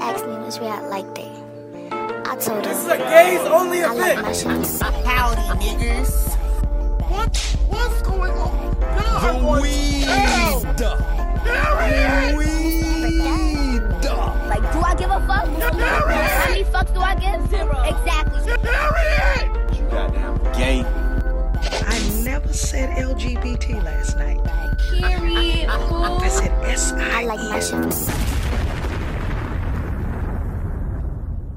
asked me which way I liked it. I told This is a gays only I like my shoes. Howdy, niggas. What? What's going on? God, The going weed. to hell. Weed. Like, do I give a fuck? How many fucks do I give? Zero. Exactly. Harriet! You goddamn gay. I never said LGBT last night. Period. I said S I I like my shoes.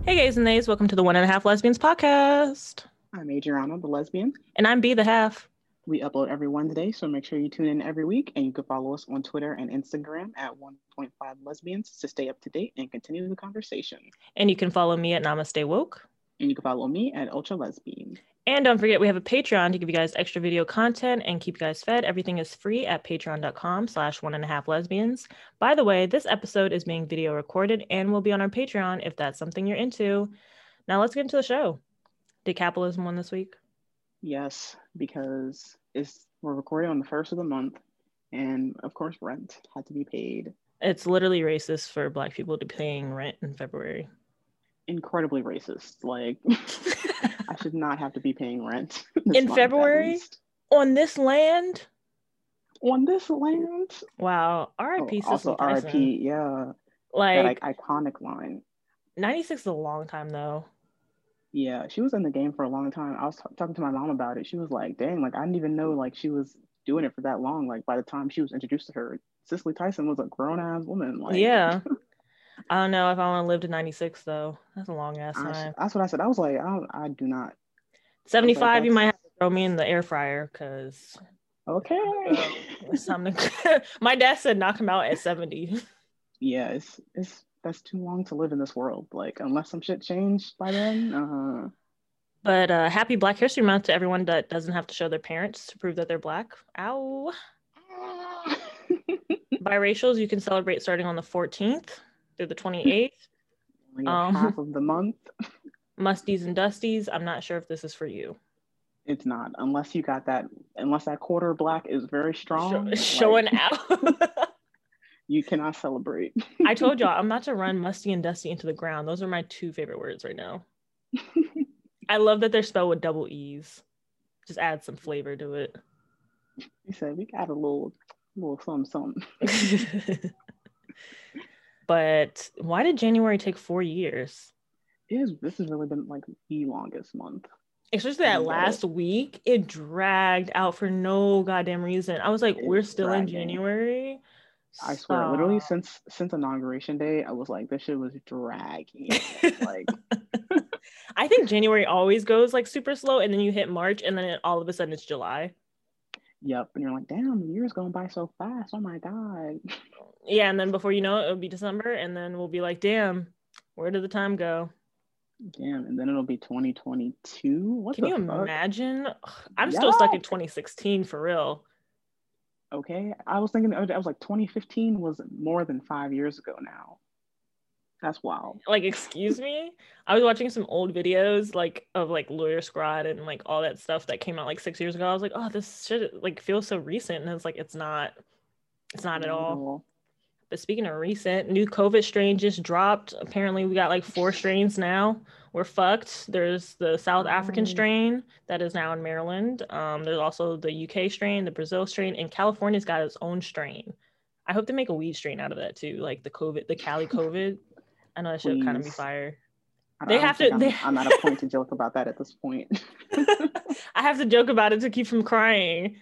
Hey gays and nays, welcome to the One and a Half Lesbians podcast. I'm Adriana, the lesbian. And I'm B the half. We upload every Wednesday, so make sure you tune in every week and you can follow us on Twitter and Instagram at 1.5 lesbians to stay up to date and continue the conversation. And you can follow me at Namaste Woke. And you can follow me at Ultra Lesbian. And don't forget we have a Patreon to give you guys extra video content and keep you guys fed. Everything is free at patreon.com slash one and a half lesbians. By the way, this episode is being video recorded and will be on our Patreon if that's something you're into. Now let's get into the show. Did capitalism win this week? Yes, because it's we're recording on the first of the month, and of course, rent had to be paid. It's literally racist for black people to be paying rent in February. Incredibly racist. Like, I should not have to be paying rent In February? On this land? on this land. Wow. RIP Oh, also, RIP. Yeah, Like, that like iconic line. 96 is a long time though. Yeah, she was in the game for a long time. I was t- talking to my mom about it. She was like, "Dang, like I didn't even know like she was doing it for that long. Like by the time she was introduced to her, Cicely Tyson was a grown ass woman. Like, yeah. I don't know if I want to live to 96 though. That's a long ass time. that's what I said. I was like, I, don't, I do not. 75, you might have to throw me in the air fryer because Okay. to. My dad said knock him out at 70. yeah, it's it's that's too long to live in this world. Like unless some shit changed by then. Uh, But uh, happy Black History Month to everyone that doesn't have to show their parents to prove that they're black. Ow. Biracials, you can celebrate starting on the 14th through the 28th. only Um, half of the month. Musties and Dusties, I'm not sure if this is for you. It's not unless you got that. Unless that quarter black is very strong. like, Showing out. You cannot celebrate. I told y'all I'm about to run musty and dusty into the ground. Those are my two favorite words right now. I love that they're spelled with double E's. Just add some flavor to it. You said we got a little, little something, something. But why did January take four years? It is, this has really been like the longest month. Especially that last week, it dragged out for no goddamn reason. I was like, It's we're still in. January. I swear, literally since since inauguration day, I was like, this shit was dragging. like, I think January always goes like super slow, and then you hit March, and then it, all of a sudden it's July. Yep. And you're like, damn, the year's going by so fast. Oh my god. Yeah, and then before you know it, it'll be December, and then we'll be like, damn, where did the time go? Damn. And then it'll be 2022. What Can you fuck? imagine? I'm still stuck in 2016 for real. Okay. I was thinking the other day, I was like, 2015 was more than five years ago now. That's wild. Like, excuse me? I was watching some old videos like of like Lawyer Squad and like all that stuff that came out like six years ago. I was like, oh, this shit like feels so recent, and it's like it's not. It's not at all. But speaking of recent, new COVID strain just dropped. Apparently, we got like four strains now. We're fucked. There's the South African Oh. strain that is now in Maryland. Um, there's also the UK strain, the Brazil strain, and California's got its own strain. I hope they make a weed strain out of that too, like the COVID, the Cali COVID. I know that should kind of be fire. They have to- I'm, they- I'm at a point to joke about that at this point. I have to joke about it to keep from crying.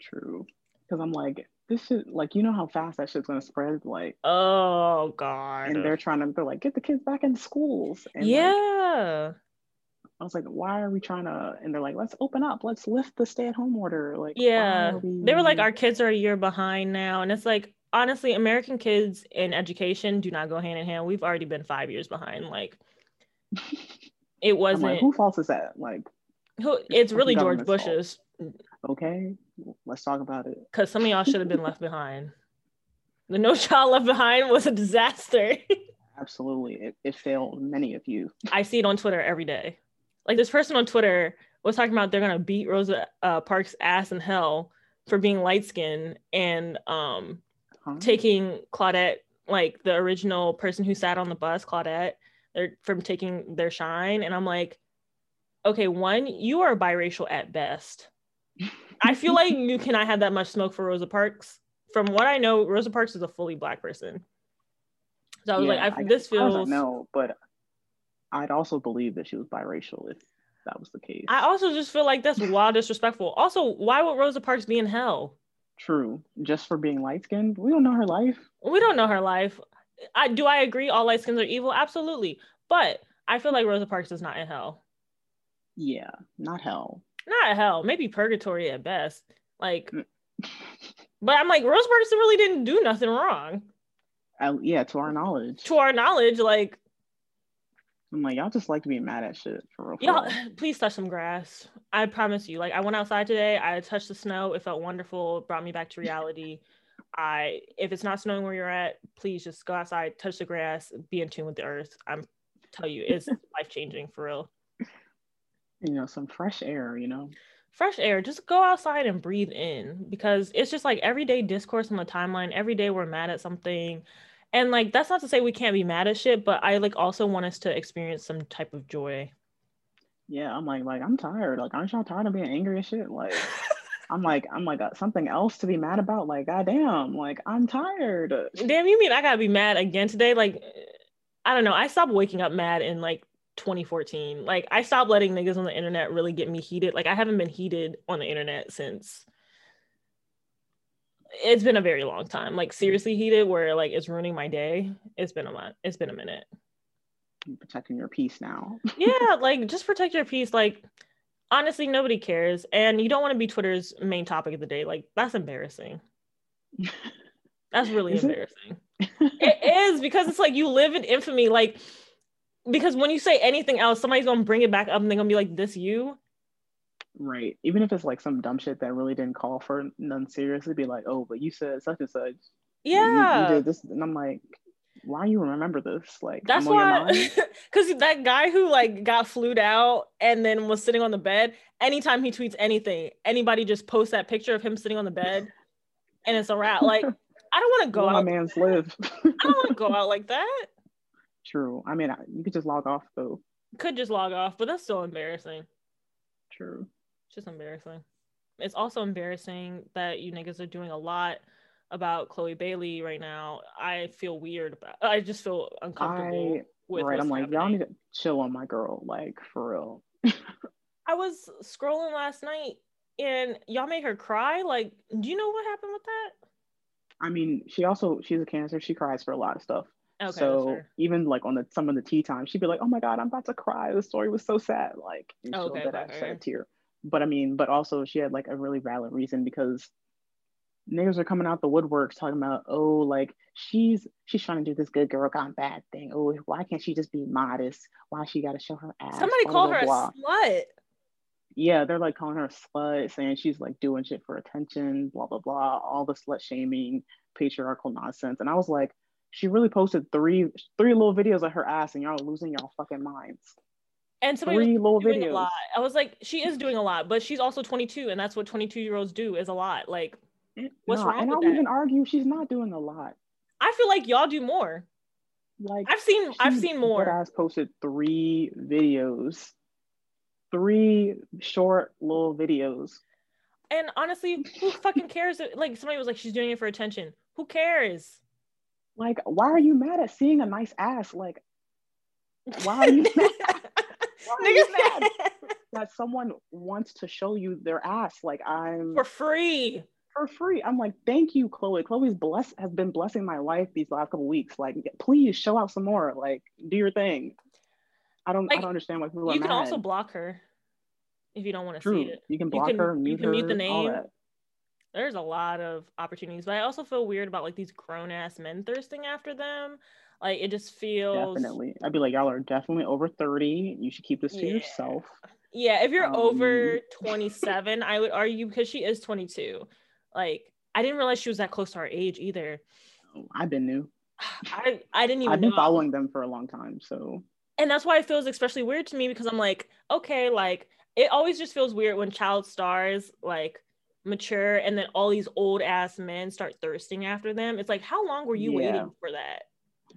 True. Because I'm like, this shit, like, you know how fast that shit's gonna spread? Like, Oh god. and they're trying to, they're like, get the kids back in schools. And like, yeah. I was like, why are we trying to? And they're like, let's open up, let's lift the stay at home order. Like, Yeah. are They were like, our kids are a year behind now. And it's like, honestly, American kids in education do not go hand in hand. We've already been five years behind. Like, it wasn't, like, who fault is that? Like, who, it's really George government's fault. Bush's okay, let's talk about it. because some of y'all should have been left behind. The No Child Left Behind was a disaster. Absolutely, it, it failed many of you. I see it on Twitter every day. Like, this person on Twitter was talking about they're going to beat Rosa uh, Parks' ass in hell for being light skinned and um, Huh? taking Claudette like the original person who sat on the bus, Claudette, they're from taking their shine. And I'm like, okay, one, you are biracial at best. I feel like you cannot have that much smoke for Rosa Parks. From what I know, Rosa Parks is a fully black person. So I was Yeah, like, I, I- this I don't feels. know, but I'd also believe that she was biracial if that was the case. I also just feel like that's wild disrespectful. Also, why would Rosa Parks be in hell? True, just for being light skinned, we don't know her life. We don't know her life. I do I agree all light skins are evil? Absolutely. But I feel like Rosa Parks is not in hell. Yeah, not hell. Not hell, maybe purgatory at best. Like, Mm. but I'm like, Rosa Parks really didn't do nothing wrong. Uh, yeah, to our knowledge. To our knowledge, like, I'm like, y'all just like to be mad at shit for real. for y'all, real. please touch some grass. I promise you. Like, I went outside today, I touched the snow, it felt wonderful, it brought me back to reality. I if it's not snowing where you're at, please just go outside, touch the grass, be in tune with the earth. I'm tell you, it's life changing for real. You know, some fresh air. You know. fresh air just go outside and breathe in because it's just like everyday discourse on the timeline every day we're mad at something and like that's not to say we can't be mad at shit but i like also want us to experience some type of joy Yeah, I'm like, like I'm tired. Like, aren't y'all tired of being angry and shit? Like, I'm like, I'm like uh, something else to be mad about. Like, goddamn, like I'm tired. damn you mean i gotta be mad again today like i don't know i stopped waking up mad in like 2014 like i stopped letting niggas on the internet really get me heated like i haven't been heated on the internet since it's been a very long time. Like mm-hmm. seriously heated where like it's ruining my day it's been a month it's been a minute. Protecting your peace now. yeah like just protect your peace like honestly nobody cares and you don't want to be twitter's main topic of the day like that's embarrassing. That's really Is it? embarrassing. It is because it's like you live in infamy like because when you say anything else somebody's gonna bring it back up and they're gonna be like this you right. Even if it's like some dumb shit that really didn't call for none seriously, be like, oh, but you said such and such. You- you- yeah You, did this, and I'm like, why you remember this? Like, That's I'm on your why, because that guy who like got flued out and then was sitting on the bed. Anytime he tweets anything, anybody just posts that picture of him sitting on the bed, and it's a wrap. Like I don't want to go Let my out. man's live. I don't want to go out like that. True. I mean, I- you could just log off though. Could just log off, but that's so embarrassing. True. It's just embarrassing. It's also embarrassing that you niggas are doing a lot about Chloe Bailey right now. I feel weird about. I just feel uncomfortable I with. right. I'm like, y'all need to chill on my girl, like for real. I was scrolling last night and y'all made her cry. Like, do you know what happened with that? I mean, she also she's a cancer. She cries for a lot of stuff. Okay, so even like on the some of the tea time, she'd be like, "Oh my god, I'm about to cry. The story was so sad." Like, and she'll Okay, dead okay, ass shed a tear. But I mean, but also she had like a really valid reason because niggas are coming out the woodworks talking about, oh, like she's she's trying to do this good girl gone bad thing. Oh, why can't she just be modest? Why she got to show her ass? Somebody blah, called blah, her a slut. yeah, they're like calling her a slut, saying she's like doing shit for attention, blah blah blah, all the slut shaming, patriarchal nonsense. And I was like, she really posted three three little videos of her ass, and y'all are losing y'all fucking minds. And somebody was Three little doing a videos. lot. I was like, she is doing a lot, but she's also 22, and that's what 22 year olds do is a lot. Like, What's Nah, wrong and I'll even argue she's not doing a lot. I feel like y'all do more. Like I've seen I've seen more. deadass posted three videos, three short little videos. And honestly, who fucking cares? Like somebody was like, she's doing it for attention. Who cares? Like, why are you mad at seeing a nice ass? Like, why are you mad? You mad that someone wants to show you their ass? Like, I'm for free. for free. I'm like, thank you, Chloe. Chloe's bless has been blessing my life these last couple weeks. Like, please show out some more. Like, do your thing. I don't. Like, I don't understand why people You can mad. also block her if you don't want to True. see it. You can You block can- her, you can mute the name. There's a lot of opportunities, but I also feel weird about like these grown ass men thirsting after them. Like it just feels Definitely. I'd be like, y'all are definitely over 30. You should keep this to Yeah. yourself. Yeah, if you're Um, over 27, I would argue because she is 22. Like I didn't realize she was that close to our age either. I've been new. I I didn't even I've been know. following them for a long time. So and that's why it feels especially weird to me because I'm like, okay, like it always just feels weird when child stars like mature and then all these old ass men start thirsting after them. It's like, how long were you Yeah. waiting for that?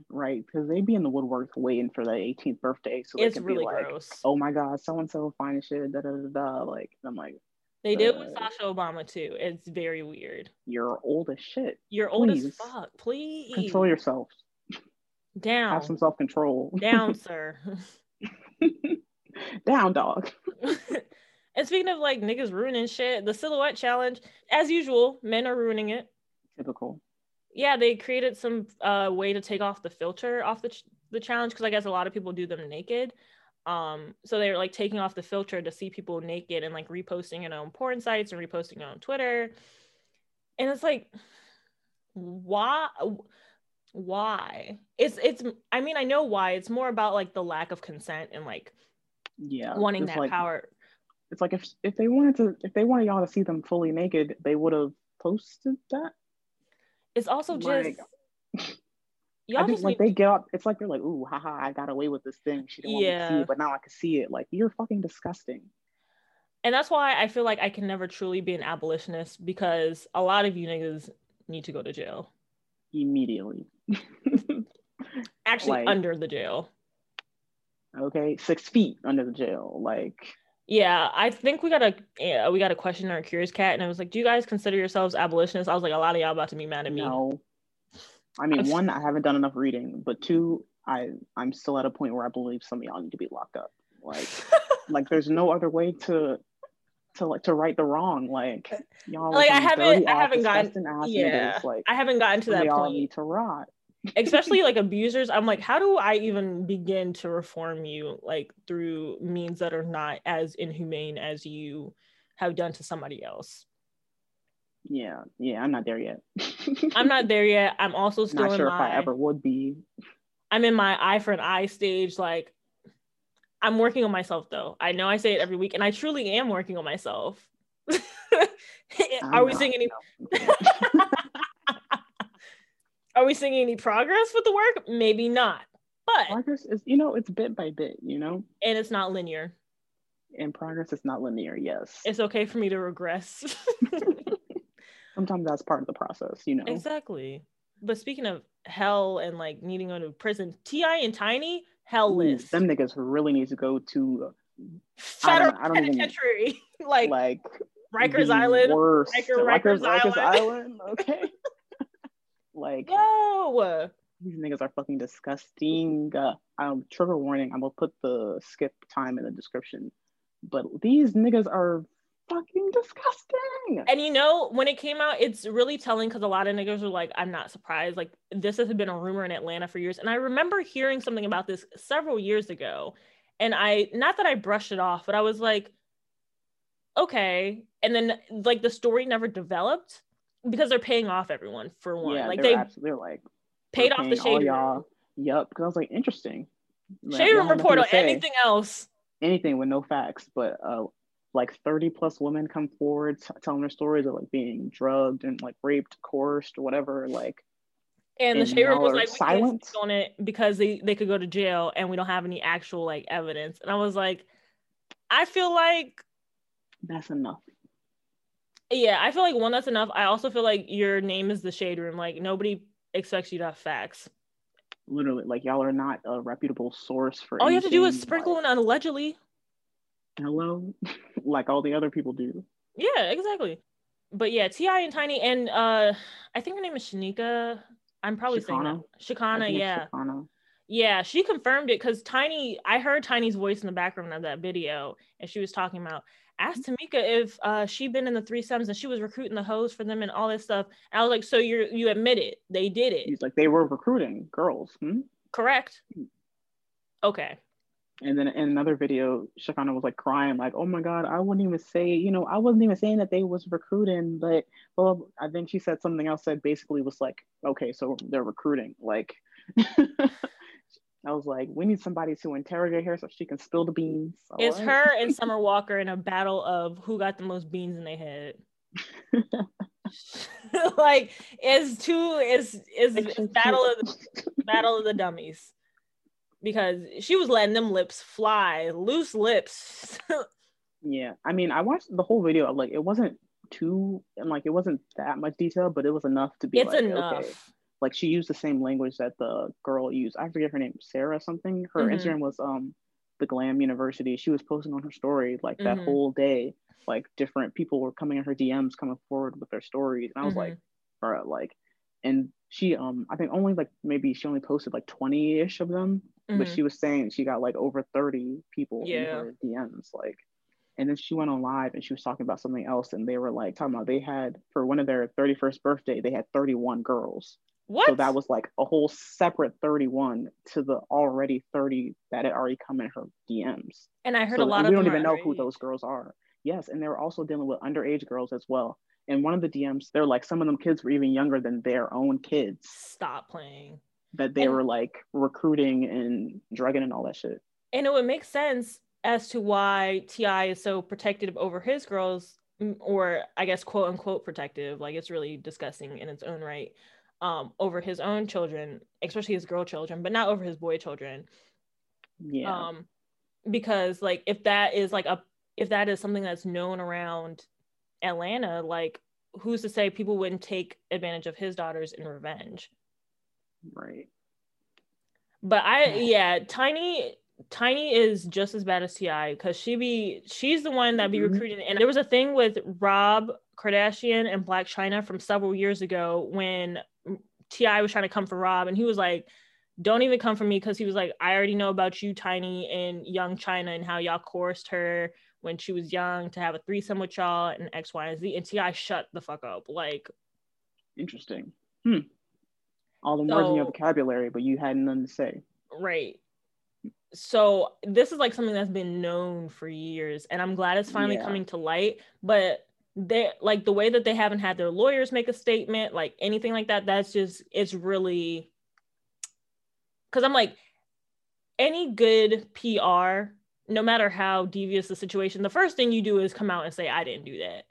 Right? Because they'd be in the woodwork waiting for the 18th birthday, so they it's can really be like, gross. "Oh my God, so and so fine as shit." Da da da da. Like I'm like, They did with Sasha Obama too. It's very weird. "You're old as shit. You're old as fuck. Please Control yourself. down, Have some self control. down, sir. Down, dog." and speaking of like niggas ruining shit, the silhouette challenge, as usual, men are ruining it. Typical. Yeah, they created some uh, way to take off the filter off the ch- the challenge because I guess a lot of people do them naked. Um, so they're like taking off the filter to see people naked and like reposting it on porn sites and reposting it on Twitter. And it's like, why? Why? It's it's. I mean, I know why. It's more about like the lack of consent and like Yeah. wanting that like, power. It's like if if they wanted to, if they wanted y'all to see them fully naked, they would have posted that. It's also just Like, y'all I think just like need- they get up, it's like they're like, ooh, haha, I got away with this thing. She didn't want me to see it, but now I can see it. Like you're fucking disgusting. and that's why I feel like I can never truly be an abolitionist because a lot of you niggas need to go to jail. Immediately. Actually, Like- under the jail. okay, six feet under the jail. Like Yeah, I think we got a yeah, we got a question in our curious cat, and I was like, "Do you guys consider yourselves abolitionists?" I was like, "A lot of y'all about to be mad at me." no. I mean, one, I haven't done enough reading, but two, I I'm still at a point where I believe some of y'all need to be locked up. Like like there's no other way to to like to right the wrong. Like y'all Like, I haven't- I haven't gotten- yeah, like I haven't gotten to that y'all point. need to rot. Especially like abusers i'm like how do i even begin to reform you like through means that are not as inhumane as you have done to somebody else Yeah, yeah, I'm not there yet. i'm not there yet i'm also still not sure if I ever would be. i'm in my eye for an eye stage like i'm working on myself though i know i say it every week and i truly am working on myself are we seeing any. are we seeing any progress with the work maybe not but progress is, you know, it's bit by bit, you know, and it's not linear and progress is not linear. Yes, it's okay for me to regress sometimes that's part of the process, you know. Exactly. But speaking of hell and like needing to go to prison, Ti and Tiny hell list. them niggas really need to go to uh, Federal I don't even- penitentiary, like, like Rikers Island. worst. Riker- Rikers, Rikers Rikers Island. Island. Okay. like No, these niggas are fucking disgusting. Uh, um, trigger warning. I'm gonna put the skip time in the description. But these niggas are fucking disgusting. and you know when it came out, it's really telling because a lot of niggas were like, "I'm not surprised." Like this has been a rumor in Atlanta for years, and I remember hearing something about this several years ago, and I not that I brushed it off, but I was like, okay. And then like the story never developed because they're paying off everyone for one. yeah, like they're they they're like paid off the shade room. y'all. Yup, because I was like interesting. Like, Shade room report on nothing to say. anything else. anything with no facts, but uh, like 30 plus women come forward t- telling their stories of like being drugged and like raped, coerced, or whatever. Like, And the shade room was like, silent? on it because they, they could go to jail and we don't have any actual like evidence. And I was like, I feel like, that's enough. Yeah, I feel like one, that's enough. I also feel like your name is the shade room. Like nobody expects you to have facts. Literally, like y'all are not a reputable source for. All you have to do is sprinkle like, in an allegedly. hello, like all the other people do. Yeah, exactly. But yeah, Ti and Tiny and uh I think her name is Shanika. I'm probably saying that. Shikana, yeah. Shakana. Yeah, she confirmed it because Tiny, I heard Tiny's voice in the background of that video, and she was talking about asked Tamika if uh she been in the threesomes and she was recruiting the hoes for them and all this stuff. And I was like, so you're you admit it, they did it, He's like they were recruiting girls. Hmm? correct? Okay. And then in another video, Shakana was like crying, like, "Oh my God, I wouldn't even say, you know, I wasn't even saying that they was recruiting, but well, I think she said something else that basically was like, okay, so they're recruiting. Like, I was like, we need somebody to interrogate her so she can spill the beans. All It's right? her and Summer Walker in a battle of who got the most beans in their head. like it's two is is battle of the battle of the dummies because she was letting them lips fly loose lips Yeah, I mean, I watched the whole video. Like, it wasn't too, and like, it wasn't that much detail, but it was enough to be it's like, enough okay, like she used the same language that the girl used. I forget her name, Sarah something. Her Mhm. Instagram was um the Glam University. She was posting on her story like that Mhm. whole day. Like different people were coming in her DMs, coming forward with their stories, and I was Mhm. like, bro, like, and she um I think only like maybe she only posted like twenty ish of them, but Mhm. she was saying she got like over thirty people in her DMs, like. And then she went on live and she was talking about something else, and they were like talking about they had for one of their 31st birthday, they had 31 girls. What? So that was like a whole separate 31 to the already 30 that had already come in her DMs. and I heard So- a lot of we don't even know who those girls are. Yes, and they were also dealing with underage girls as well. And one of the DMs, they're like some of them kids were even younger than their own kids Stop playing. that they And- were like recruiting and drugging and all that shit. And it would make sense as to why Ti is so protective over his girls, or I guess quote unquote protective. Like it's really disgusting in its own right. Um, over his own children, especially his girl children, but not over his boy children. Yeah. um because like if that is like a if that is something that's known around atlanta like who's to say people wouldn't take advantage of his daughters in revenge right. but i yeah tiny tiny is just as bad as ti because she be she's the one that be Mhm. recruiting and there was a thing with rob kardashian and Blac Chyna from several years ago when ti was trying to come for rob and he was like don't even come for me because he was like, I already know about you, Tiny, and young Chyna, and how y'all coerced her when she was young to have a threesome with y'all and X, Y, and Z. And Ti shut the fuck up. Like, Interesting. Hmm. All the words in your vocabulary, but you had nothing to say. right. So this is like something that's been known for years, and I'm glad it's finally Yeah. coming to light. But they like the way that they haven't had their lawyers make a statement, like anything like that. That's just it's really because I'm like any good PR, no matter how devious the situation, the first thing you do is come out and say, I didn't do that.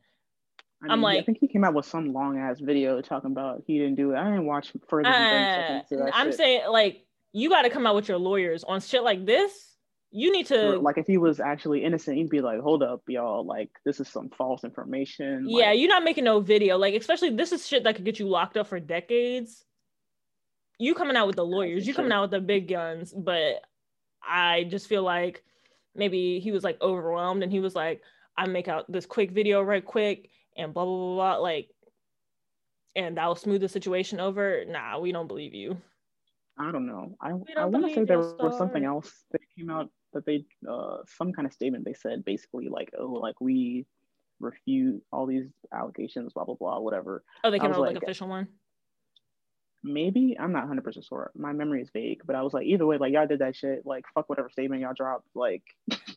I I'm mean, I think he came out with some long ass video talking about he didn't do it. I didn't watch further Uh, seconds of that I'm shit. saying, like, you got to come out with your lawyers on shit like this. You need to, like if he was actually innocent, he'd be like, "Hold up, y'all! Like this is some false information." yeah, like, you're not making no video. Like, especially this is shit that could get you locked up for decades. You coming out with the lawyers, you coming out with the big guns, but I just feel like maybe he was like overwhelmed and he was like, I make out this quick video right quick and blah blah blah blah like and that'll smooth the situation over. Nah, we don't believe you. I don't know. I I want to say there your was something else that came out that they uh some kind of statement they said basically like oh like we refute all these allegations blah blah blah whatever Oh, they came out with like like- official one. maybe I'm not 100 percent sure my memory is vague but I was like either way like y'all did that shit like fuck whatever statement y'all dropped like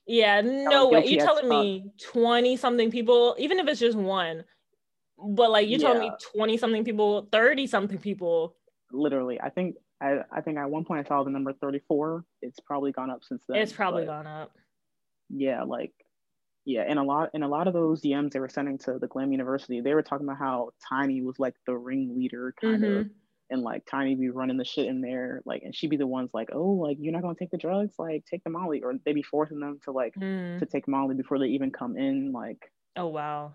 Yeah, no way. You're telling fuck. me 20 something people, even if it's just one, but like you're telling me 20 something people, 30 something people. literally I think I, I think at one point I saw the number 34 it's probably gone up since then it's probably gone up. yeah like yeah and a lot in a lot of those dms they were sending to the glam university they were talking about how tiny was like the ringleader kind of Mhm. and like tiny be running the shit in there like and she'd be the ones like oh like you're not gonna take the drugs like take the molly or they'd be forcing them to like Mm. to take molly before they even come in like Oh wow.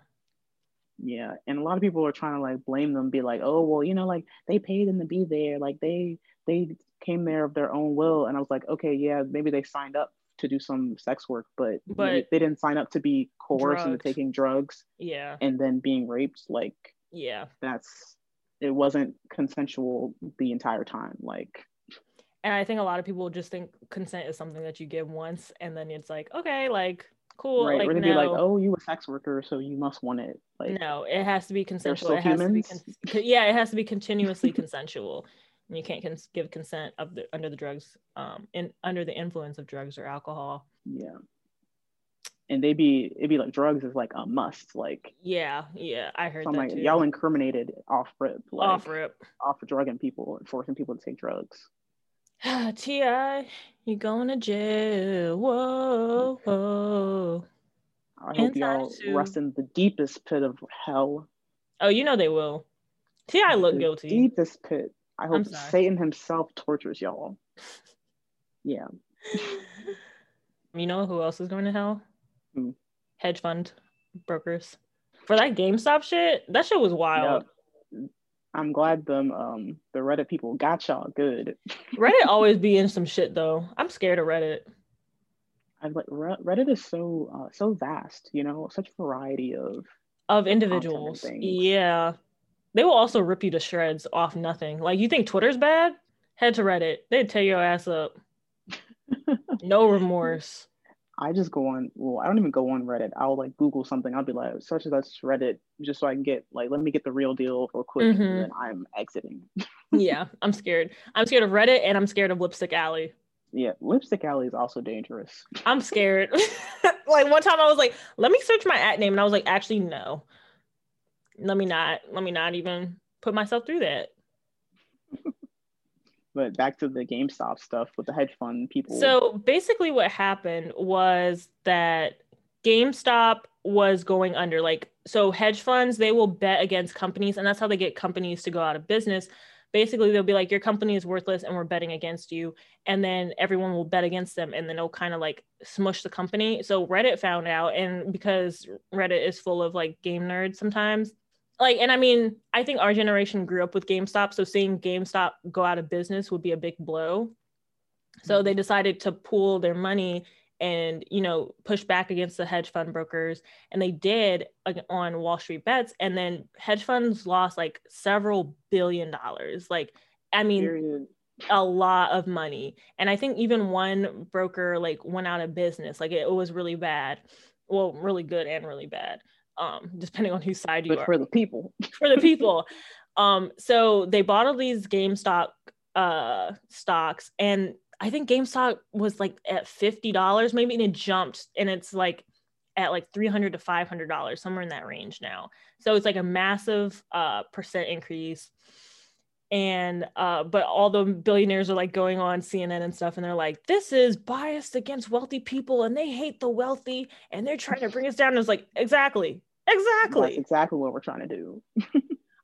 yeah and a lot of people are trying to like blame them be like oh well you know like they paid them to be there like they they came there of their own will and i was like okay yeah maybe they signed up to do some sex work but, But- they didn't sign up to be coerced into taking drugs Yeah. and then being raped like Yeah. that's it wasn't consensual the entire time like And I think a lot of people just think consent is something that you give once and then it's like, okay, like cool. right like, we're gonna no, be like oh you a sex worker so you must want it like no, it has to be consensual. It has to be humans? con- yeah, it has to be continuously consensual. And you can't cons- give consent of the under the drugs, um, in under the influence of drugs or alcohol. yeah and they'd be it'd be like drugs is like a must like Yeah, yeah, I heard so that like too. y'all incriminated off rip like Off rip. off drugging people and forcing people to take drugs Ti, you going to jail? Whoa, whoa. I hope Inside y'all too. rest in the deepest pit of hell. Oh, you know they will. Ti look the guilty. Deepest pit. I hope. Satan himself tortures y'all. Yeah. You know who else is going to hell? Who? Hedge fund brokers. For that GameStop shit, that shit was wild. I'm glad them um the Reddit people got y'all good. Reddit always be in some shit though. I'm scared of Reddit. I like Re- Reddit is so uh, so vast, you know, such variety of Of individuals. Yeah. They will also rip you to shreds off nothing. Like you think Twitter's bad? Head to Reddit. They'd tear your ass up. No remorse. I just go on. Well, I don't even go on Reddit. I'll like Google something. I'll be like, such as that's Reddit, just so I can get like, let me get the real deal real quick, Mhm. and then I'm exiting. yeah, I'm scared. I'm scared of Reddit and I'm scared of Lipstick Alley. Yeah, Lipstick Alley is also dangerous. I'm scared. like one time I was like, let me search my at name. And I was like, actually, no. Let me not, let me not even put myself through that. But back to the GameStop stuff with the hedge fund people. So basically, what happened was that GameStop was going under. Like, so hedge funds, they will bet against companies, and that's how they get companies to go out of business. Basically, they'll be like, Your company is worthless, and we're betting against you. And then everyone will bet against them, and then it'll kind of like smush the company. So Reddit found out, and because Reddit is full of like game nerds sometimes, like and i mean i think our generation grew up with gamestop so seeing gamestop go out of business would be a big blow. So mm-hmm. they decided to pool their money and you know push back against the hedge fund brokers and they did on wall street bets and then hedge funds lost like several billion dollars. Like i mean period. a lot of money. And i think even one broker like went out of business. Like it, was really bad. Well really good and really bad um depending on whose side you But are for the people, for the people. um, so they bought all these GameStop uh stocks, and I think GameStop was like at fifty dollars, maybe, and it jumped, and it's like at like three hundred to five hundred dollars, somewhere in that range now. So it's like a massive uh percent increase. And uh, but all the billionaires are like going on CNN and stuff, and they're like, "This is biased against wealthy people, and they hate the wealthy, and they're trying to bring us down." And it's like, exactly, exactly. that's exactly what we're trying to do.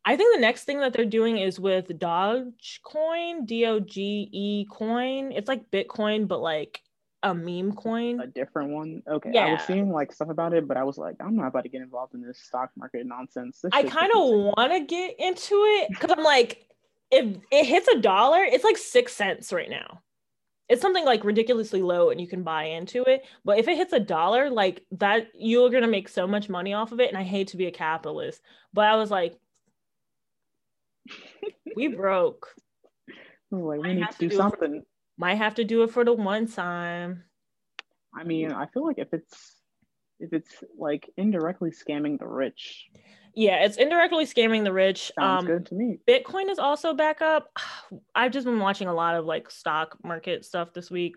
I think the next thing that they're doing is with Dogecoin, D O G E coin. It's like Bitcoin, but like a meme coin. A different one. Okay, Yeah. I was seeing like stuff about it, but I was like, I'm not about to get involved in this stock market nonsense. This I kind of want to get into it because I'm like, if it hits a dollar, it's like six cents right now. It's something like ridiculously low and you can buy into it. But if it hits a dollar, like that, you're going to make so much money off of it. And I hate to be a capitalist, but I was like, we broke. Like, we need to do do it for- something. Might have to do it for the one time. I mean, I feel like if it's if it's like indirectly scamming the rich, Yeah, it's indirectly scamming the rich. sounds Um, good to me. Bitcoin is also back up. I've just been watching a lot of like stock market stuff this week.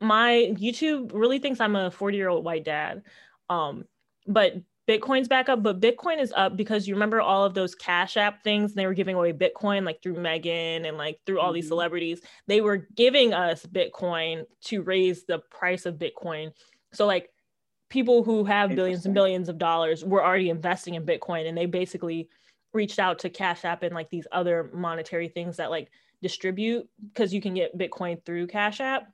My YouTube really thinks I'm a 40 year old white dad. Um, but Bitcoin's back up, but Bitcoin is up because you remember all of those Cash App things. They were giving away Bitcoin like through Megan and like through all these Mhm. celebrities. They were giving us Bitcoin to raise the price of Bitcoin. So like people who have billions and billions of dollars were already investing in Bitcoin and they basically reached out to Cash App and like these other monetary things that like distribute because you can get Bitcoin through Cash App.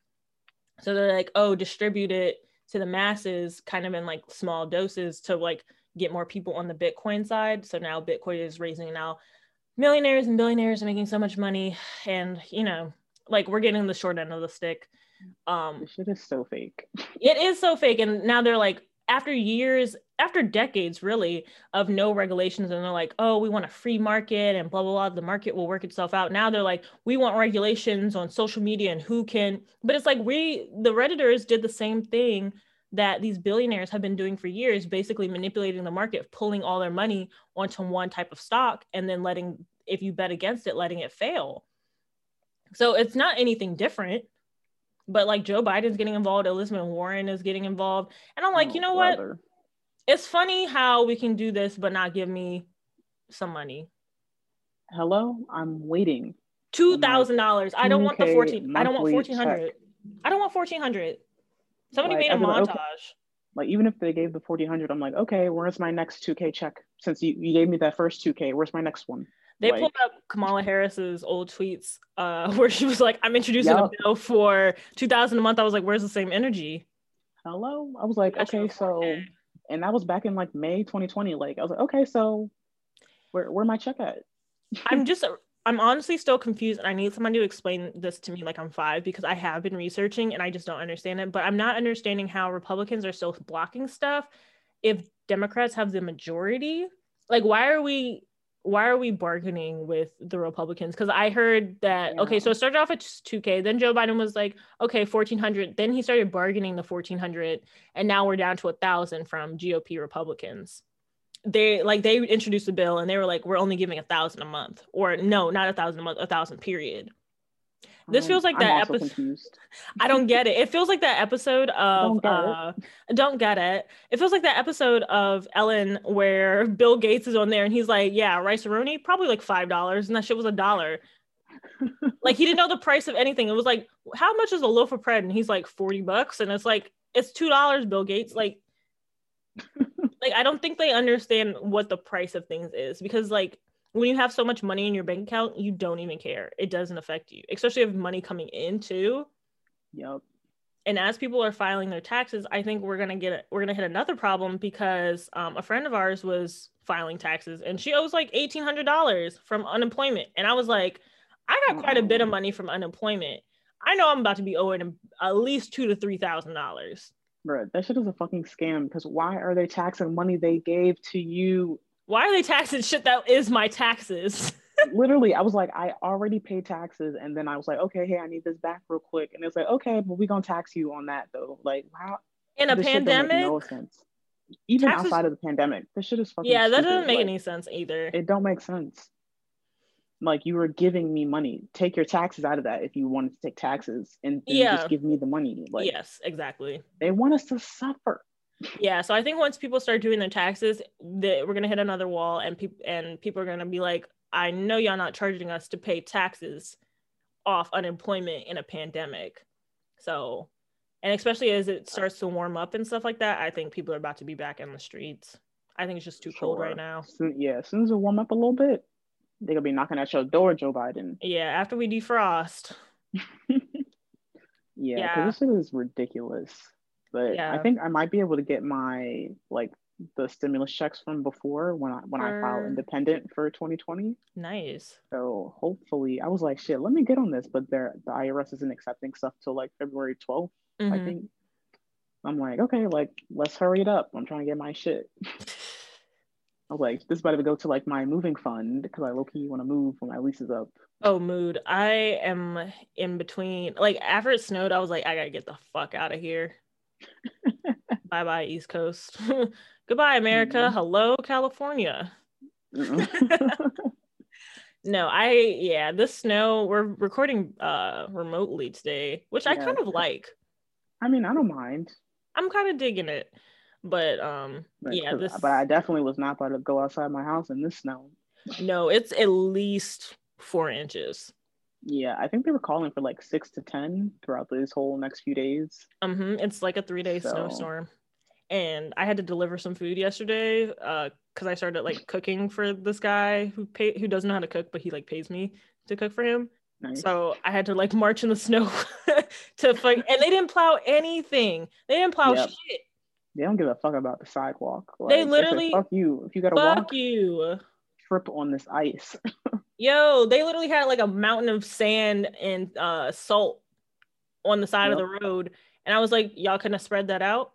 So they're like, oh, distribute it to the masses kind of in like small doses to like get more people on the Bitcoin side. So now Bitcoin is raising now millionaires and billionaires are making so much money. And you know, like we're getting the short end of the stick. Um This shit is so fake. it is so fake. And now they're like, after years, after decades really of no regulations, and they're like, oh, we want a free market and blah, blah, blah. The market will work itself out. Now they're like, we want regulations on social media and who can, but it's like we, the Redditors did the same thing that these billionaires have been doing for years, basically manipulating the market, pulling all their money onto one type of stock and then letting, if you bet against it, letting it fail. So it's not anything different but like Joe Biden's getting involved, Elizabeth Warren is getting involved. And I'm like, Oh, you know what? It's funny how we can do this, but not give me some money. Hello, I'm waiting. Two thousand dollars. I don't want the 2K fourteen. I don't want fourteen hundred. I don't want fourteen hundred. Somebody Like, made a be like, montage. okay. Like even if they gave the fourteen hundred, I'm like, okay, where's my next two K check? Since you, you gave me that first two K, where's my next one? They like- pulled up Kamala Harris's old tweets, uh, where she was like, "I'm introducing Yup. a bill for two thousand a month." I was like, "Where's the same energy?" Hello, I was like, That's okay, so, 4K. and that was back in like May 2020. Like I was like, okay, so, where where my check at? I'm just I'm honestly still confused and I need someone to explain this to me like I'm 5 because I have been researching and I just don't understand it, but I'm not understanding how Republicans are still blocking stuff if Democrats have the majority. Like why are we why are we bargaining with the Republicans? Because I heard that Yeah. okay, so it started off at 2K, then Joe Biden was like, okay, 1400. Then he started bargaining the 1400, and now we're down to a thousand from GOP Republicans. They like they introduced a bill and they were like, we're only giving a thousand a month, or no, not a thousand a month, a thousand period. This feels like I'm that episode- I don't get it. It feels like that episode of Don't get it. uh don't get it. It feels like that episode of Ellen where Bill Gates is on there and he's like, Yeah, rice roni, probably like five dollars, and that shit was a dollar. like he didn't know the price of anything. It was like, how much is a loaf of bread? And he's like 40 bucks. And it's like, it's two dollars, Bill Gates. Like, like I don't think they understand what the price of things is because like when you have so much money in your bank account, you don't even care. It doesn't affect you, especially if money coming in too Yep. and as people are filing their taxes i think we're gonna get we're gonna hit another problem because um, a friend of ours was filing taxes and she owes like $1800 from unemployment and i was like i got quite a bit of money from unemployment i know i'm about to be owing at least two to three thousand dollars Bro, that shit is a fucking scam because why are they taxing money they gave to you? Why are they taxing shit that is my taxes Literally, I was like, I already paid taxes, and then I was like, okay, hey, I need this back real quick, and it's like, okay, but we're gonna tax you on that though. Like, wow. in a this shit don't make pandemic no sense. Even Taxes- outside of the pandemic, this shit is fucking. yeah that stupid. doesn't make Like, any sense either It don't make sense. Like you were giving me money. Take your taxes out of that if you wanted to take taxes, and then Yeah. just give me the money. Like yes exactly they want us to suffer. Yeah, so I think once people start doing their taxes, that we're gonna hit another wall, and people and people are gonna be like, "I know y'all not charging us to pay taxes off unemployment in a pandemic." So, and especially as it starts to warm up and stuff like that, I think people are about to be back in the streets. I think it's just too cold right now. Soon, yeah, as soon as it warm up a little bit, they're gonna be knocking at your door, Joe Biden. Yeah, after we defrost. Yeah, Yeah. this shit is ridiculous. But I think I might be able to get my like the stimulus checks from before when I when I file independent for 2020. Nice. So hopefully, I was like, shit, let me get on this. But there, the IRS isn't accepting stuff till like February 12th, I Mhm. think. I'm like, okay, like let's hurry it up. I'm trying to get my shit. I was like, this is about to go to like my moving fund because I low key want to move when my lease is up. Oh, mood. I am in between. Like after it snowed, I was like, I gotta get the fuck out of here. bye bye, East Coast. Goodbye, America. Mhm. Hello, California. No, I yeah, this snow. We're recording uh remotely today, which I kind of like. I mean, I don't mind. I'm kind of digging it, but um, But, yeah, this but I definitely was not about to go outside my house in this snow. no, it's at least four inches. Yeah, I think they were calling for like six to ten throughout this whole next few days. hmm It's like a three day So- snowstorm. And I had to deliver some food yesterday because I started like cooking for this guy who pay who doesn't know how to cook, but he like pays me to cook for him. Nice. So I had to like march in the snow to fuck, and they didn't plow anything. They didn't plow Yep. shit. They don't give a fuck about the sidewalk. They say, literally- fuck you. If you gotta Fuck walk, you. trip on this ice. Yo, they literally had like a mountain of sand and uh, salt on the side of the road. And I was like, y'all couldn't have spread that out.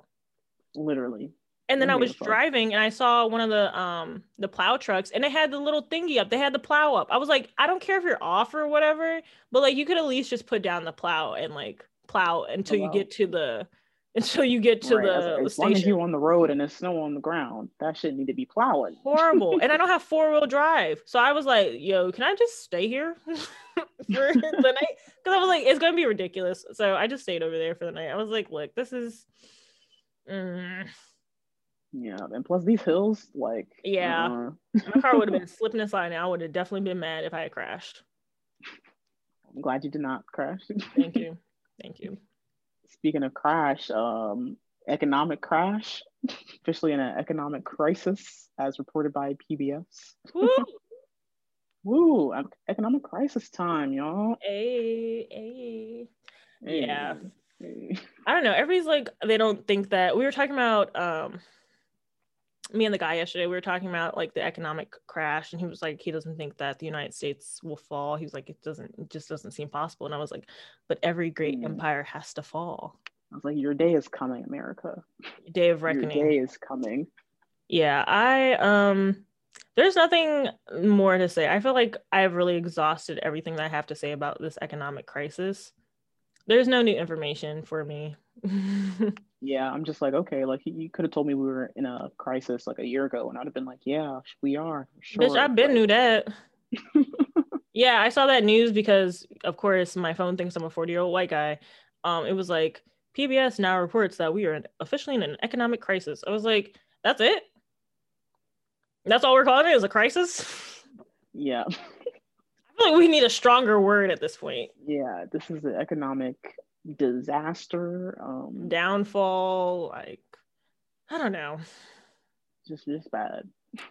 literally. And then Don't I was driving and I saw one of the um the plow trucks and they had the little thingy up. They had the plow up. I was like, I don't care if you're off or whatever, but like you could at least just put down the plow and like plow until you get to the until you get to Right, the, the as long as you're on the road and there's snow on the ground, that shit need to be plowing. Horrible. and I don't have four wheel drive. So I was like, yo, can I just stay here for the night? Because I was like, it's gonna be ridiculous. So I just stayed over there for the night. I was like, look, this is mm, Yeah, and plus these hills, like Yeah. uh-uh. my car would have been slipping and sliding. I would have definitely been mad if I had crashed. I'm glad you did not crash. Thank you. Thank you. Speaking of crash, um, economic crash, officially in an economic crisis, as reported by PBS. Woo! Woo, economic crisis time, y'all. Ay, ay. Yeah. Hey. I don't know. Everybody's like, they don't think that we were talking about um me and the guy yesterday we were talking about like the economic crash and he was like he doesn't think that the united states will fall. He was like it doesn't it just doesn't seem possible. And i was like but every great Mm. empire has to fall. I was like, your day is coming, America. day of Your reckoning. day is coming. yeah i um there's nothing more to say. I feel like i've really exhausted everything that i have to say about this economic crisis. There's no new information for me Yeah, I'm just like, okay, like you- could have told me we were in a crisis like a year ago, and I'd have been like, yeah, we are. Sure. bitch i've been but- knew that yeah i saw that news because of course my phone thinks i'm a 40 year old white guy um it was like pbs now reports that we are officially in an economic crisis i was like that's it that's all we're calling it is a crisis Yeah, i feel like we need a stronger word at this point yeah. This is an economic disaster. Um, downfall like i don't know just just bad.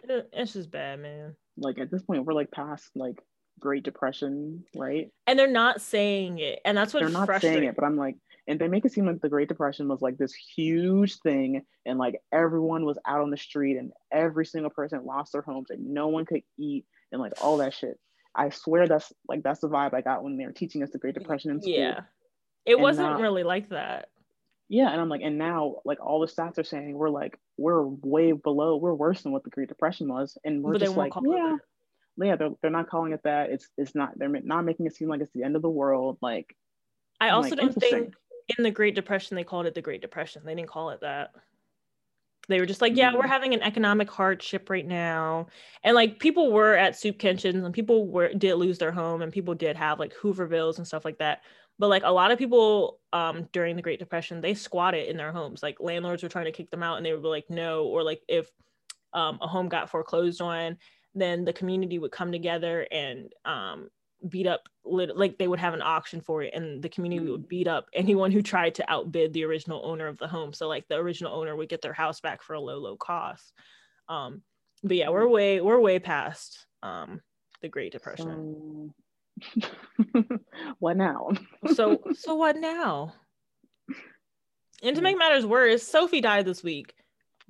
It- it's just bad man Like at this point, we're like past like Great Depression, right? and they're not saying it and that's what They're not saying it, but I'm like, and they make it seem like the Great Depression was like this huge thing, and like everyone was out on the street, and every single person lost their homes, and no one could eat, and like all that shit. I swear that's like that's the vibe I got when they were teaching us the Great Depression in school. yeah it wasn't really like that Yeah, and I'm like, and now like all the stats are saying we're like we're way below, we're worse than what the Great Depression was, and we're But just like, yeah, yeah, they're, they're not calling it that. It's it's not they're not making it seem like it's the end of the world. Like, I also like, don't think in the Great Depression they called it the Great Depression. They didn't call it that. They were just like, yeah, we're Mm. having an economic hardship right now. And like people were at soup kitchens and people were did lose their home and people did have like Hoovervilles and stuff like that. But like a lot of people um during the Great Depression, they squatted in their homes. Like landlords were trying to kick them out and they would be like, no, or like if um a home got foreclosed on, then the community would come together and um beat up like they would have an auction for it and the community would beat up anyone who tried to outbid the original owner of the home. So like the original owner would get their house back for a low low cost. Um but yeah we're way we're way past um the great depression what now? so so what now and to make matters worse sophie died this week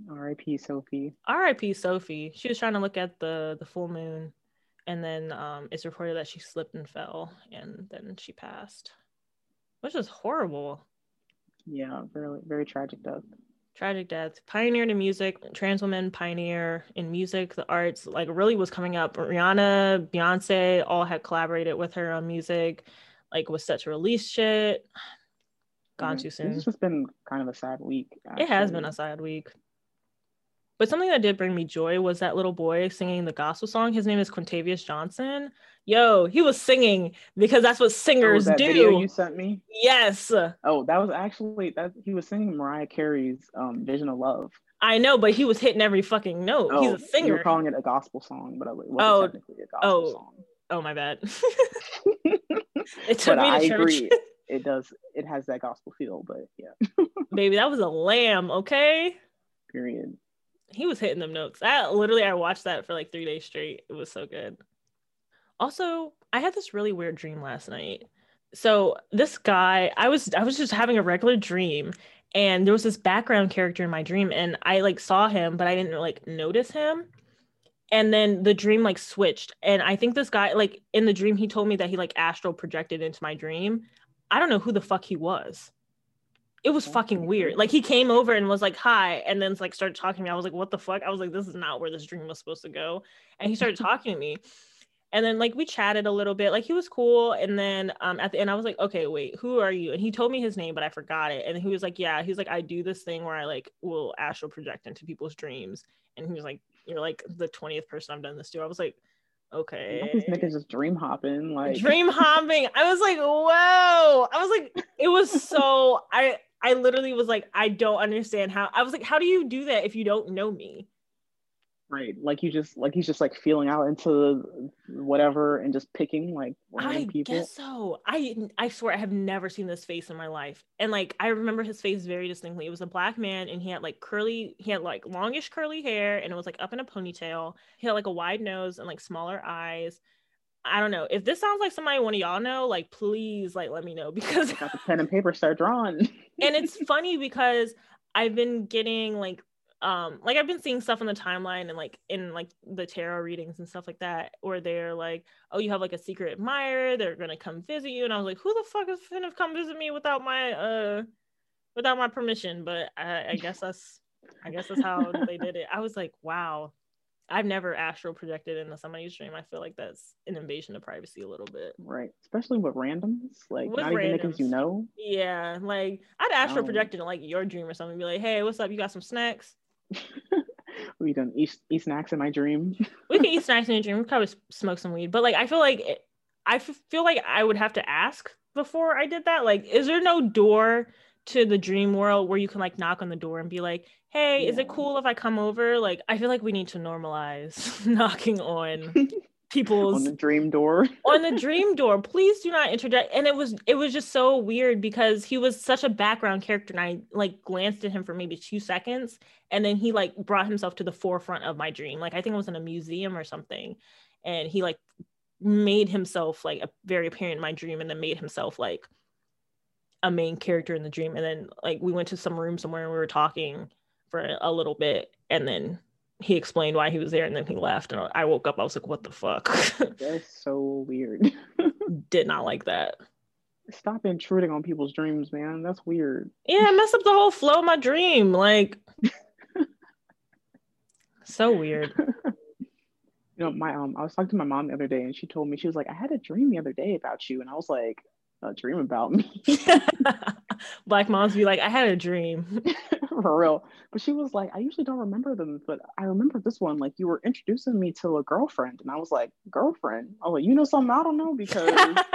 R.I.P. Sophie. rip sophie she was trying to look at the the full moon and then um it's reported that she slipped and fell and then she passed which is horrible Yeah, very very tragic death. Tragic death pioneered in music trans woman pioneer in music the arts like really was coming up. Rihanna beyonce all had collaborated with her on music like was set to release shit. Gone too soon. This has been kind of a sad week. it has been a sad week but something that did bring me joy was that little boy singing the gospel song his name is quintavious johnson yo he was singing because that's what Oh, singers that do you sent me. yes Oh, that was actually that he was singing Mariah Carey's um, "Vision of Love." i know but he was hitting every fucking note Oh, he's a singer. You singer were calling it a gospel song, but it wasn't Oh, technically a gospel oh, song. Oh my bad. it took But me to I church. agree. It does. It has that gospel feel, but yeah. Baby, that was a lamb, okay? Period. He was hitting them notes. I literally I watched that for like three days straight. It was so good. Also, I had this really weird dream last night. So this guy, I was I was just having a regular dream and there was this background character in my dream and I like saw him, but I didn't like notice him. And then the dream like switched. And I think this guy, like in the dream, he told me that he like astral projected into my dream. I don't know who the fuck he was. It was fucking weird. Like he came over and was like, hi, and then like started talking to me. I was like, what the fuck? I was like, this is not where this dream was supposed to go. And he started talking to me. And then like we chatted a little bit. Like he was cool. And then um at the end, I was like, okay, wait, who are you? And he told me his name, but I forgot it. And he was like, yeah, he's like, I do this thing where I like will astral project into people's dreams. And he was like, You're like the 20th person I've done this to. I was like, okay. These niggas just dream hopping. Like dream hopping. I was like, whoa. I was like, it was so I I literally was like, I don't understand how I was like, how do you do that if you don't know me? right. Like you just like he's just like feeling out into whatever and just picking like random I people. guess so. I I swear I have never seen this face in my life. And like I remember his face very distinctly. It was a black man and he had like curly, he had like longish curly hair and it was like up in a ponytail. He had like a wide nose and like smaller eyes. I don't know. If this sounds like somebody one of y'all know, like please like let me know because Got the pen and paper, start drawing. and it's funny because I've been getting like um like I've been seeing stuff on the timeline and like in like the tarot readings and stuff like that where they're like, oh, you have like a secret admirer, they're gonna come visit you, and I was like, who the fuck is gonna come visit me without my uh without my permission? But I, I guess that's I guess that's how they did it. I was like, wow, I've never astral projected into somebody's dream. I feel like that's an invasion of privacy a little bit. Right. Especially with randoms. Like With not even niggas you know. Yeah, like I'd astral Oh. project into like your dream or something. Be like, hey, what's up? You got some snacks? we done eat, eat snacks in my dream. We could eat snacks in your dream. We probably smoke some weed. But like, I feel like it, I f- feel like I would have to ask before I did that. Like, is there no door to the dream world where you can like knock on the door and be like, hey, is it cool if I come over? Like, I feel like we need to normalize knocking on people's on the dream door. on the dream door please do not interject and it was it was just so weird because he was such a background character and i like glanced at him for maybe two seconds and then he like brought himself to the forefront of my dream like i think it was in a museum or something and he like made himself like a, very apparent in my dream and then made himself like a main character in the dream and then like we went to some room somewhere and we were talking for a, little bit and then he explained why he was there and then he left and i woke up i was like what the fuck That's so weird. did not like that. Stop intruding on people's dreams, man. That's weird. Yeah, it messed up the whole flow of my dream. Like, so weird. You know, my um, I was talking to my mom the other day, and she told me she was like, "I had a dream the other day about you," and I was like, "A dream about me?" Black moms be like, I had a dream. For real. But she was like, "I usually don't remember them, but I remember this one. Like, you were introducing me to a girlfriend," and I was like, "Girlfriend?" I was like, "You know something I don't know because."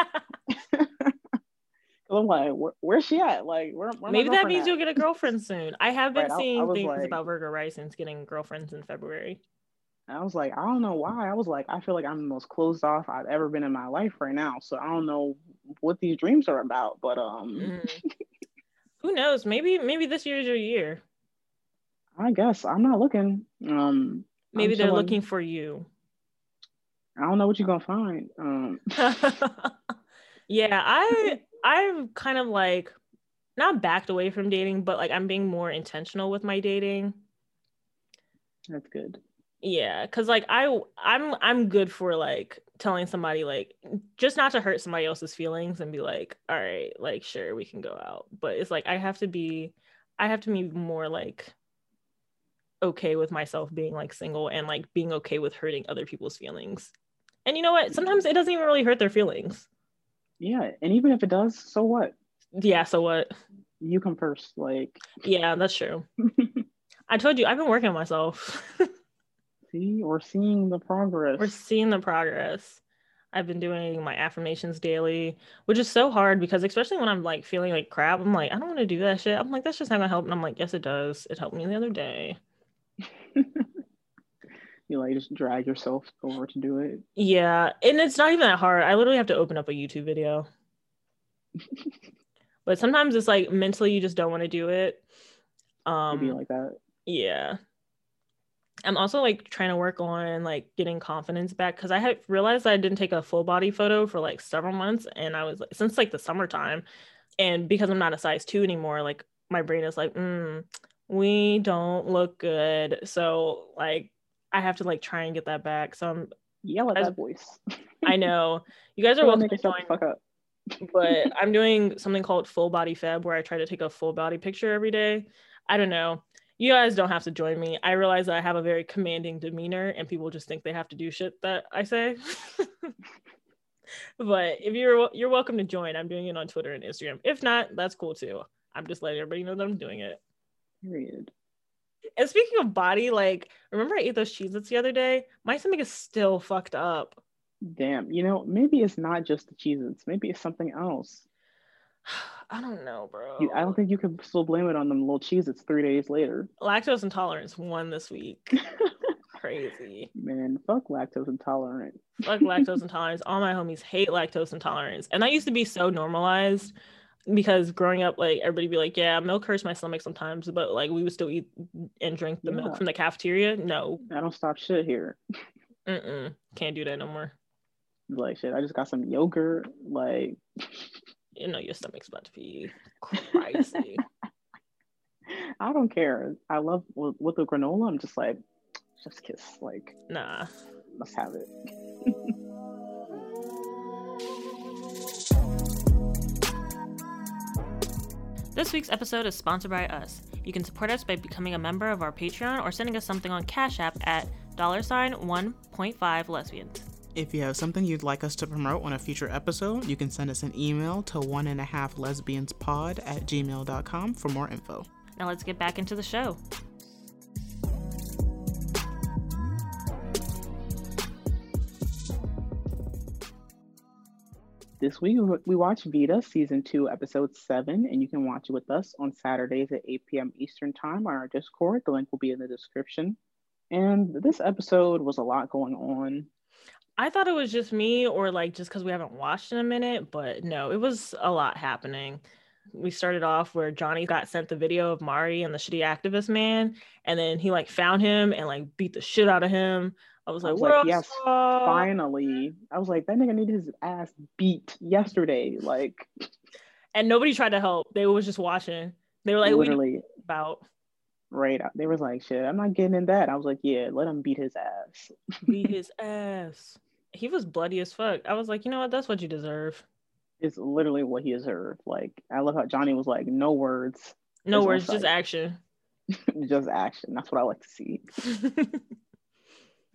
I'm like, where, where's she at? Like, where? where Maybe that means at? you'll get a girlfriend soon. I have been Right, I- I seeing things like- about Virgo Risings getting girlfriends in February. I was like, I don't know why. I was like, I feel like I'm the most closed off I've ever been in my life right now. So I don't know what these dreams are about. But um, Mm. Who knows? Maybe maybe this year's your year. I guess I'm not looking. Um, Maybe I'm they're looking for you. I don't know what you're gonna find. Um, yeah, I I've kind of like not backed away from dating, but like I'm being more intentional with my dating. that's good. Yeah, cuz like I I'm I'm good for like telling somebody like just not to hurt somebody else's feelings and be like, "All right, like sure, we can go out." But it's like I have to be I have to be more like okay with myself being like single and like being okay with hurting other people's feelings. And you know what? Sometimes it doesn't even really hurt their feelings. Yeah, and even if it does, so what? Yeah, so what? You come first. Like, Yeah, that's true. I told you I've been working on myself. see, we're seeing the progress. We're seeing the progress. I've been doing my affirmations daily, which is so hard because especially when I'm like feeling like crap, I'm like, I don't want to do that shit. I'm like, that's just not gonna help. And I'm like, yes, it does. It helped me the other day. you like just drag yourself over to do it. Yeah, and it's not even that hard. I literally have to open up a YouTube video. but sometimes it's like mentally you just don't want to do it. Um Maybe like that. yeah i'm also like trying to work on like getting confidence back because i had realized i didn't take a full body photo for like several months and i was like since like the summertime and because i'm not a size two anymore like my brain is like mm, we don't look good so like i have to like try and get that back so i'm Yell at As- that voice. i know you guys are welcome to join fuck up. but I'm doing something called full body feb where I try to take a full body picture every day. I don't know. You guys don't have to join me. I realize that I have a very commanding demeanor and people just think they have to do shit that I say. but if you're you're welcome to join. I'm doing it on Twitter and Instagram. If not, that's cool too. I'm just letting everybody know that I'm doing it. Period. And speaking of body, like remember I ate those Cheez-Its the other day? My stomach is still fucked up. Damn. You know, maybe it's not just the Cheez-Its. Maybe it's something else. I don't know, bro. You, I don't think you can still blame it on them little cheese. It's three days later. lactose intolerance won this week. Crazy. Man, fuck lactose intolerant. Fuck lactose intolerance. All my homies hate lactose intolerance. And that used to be so normalized because growing up, like everybody be like, yeah, milk hurts my stomach sometimes, but like we would still eat and drink the Yeah. milk from the cafeteria. No, I don't stop shit here. mm-mm, can't do that no more. Like shit, I just got some yogurt. Like You know your stomach's about to be crazy. I I don't care. I love with, with the granola. I'm just like, just kiss. Like, Nah. let's have it. This week's episode is sponsored by us. You can support us by becoming a member of our Patreon or sending us something on Cash App at dollar sign 1.5 lesbians. If you have something you'd like us to promote on a future episode, you can send us an email to one and a half lesbians pod at gmail.com for more info. Now let's get back into the show. This week we watched Vida season two, episode seven, and you can watch it with us on Saturdays at 8 p.m. Eastern time on our Discord. The link will be in the description. And this episode was a lot going on. I thought it was just me or like just because we haven't watched in a minute, but no, it was a lot happening. We started off where Johnny got sent the video of Mari and the shitty activist man, and then he like found him and like beat the shit out of him. I was I like, was what like, yes, Saul?" finally. I was like, that nigga needed his ass beat yesterday. Like, And nobody tried to help. They was just watching. They were like, what are you literally, about right. Uh, they was like, shit, I'm not getting in that. I was like, yeah, let him beat his ass. beat his ass. He was bloody as fuck. I was like, you know what? That's what you deserve. It's literally what he deserved. Like, I love how Johnny was like, no words, No words, just fight. action. just action. That's what I like to see.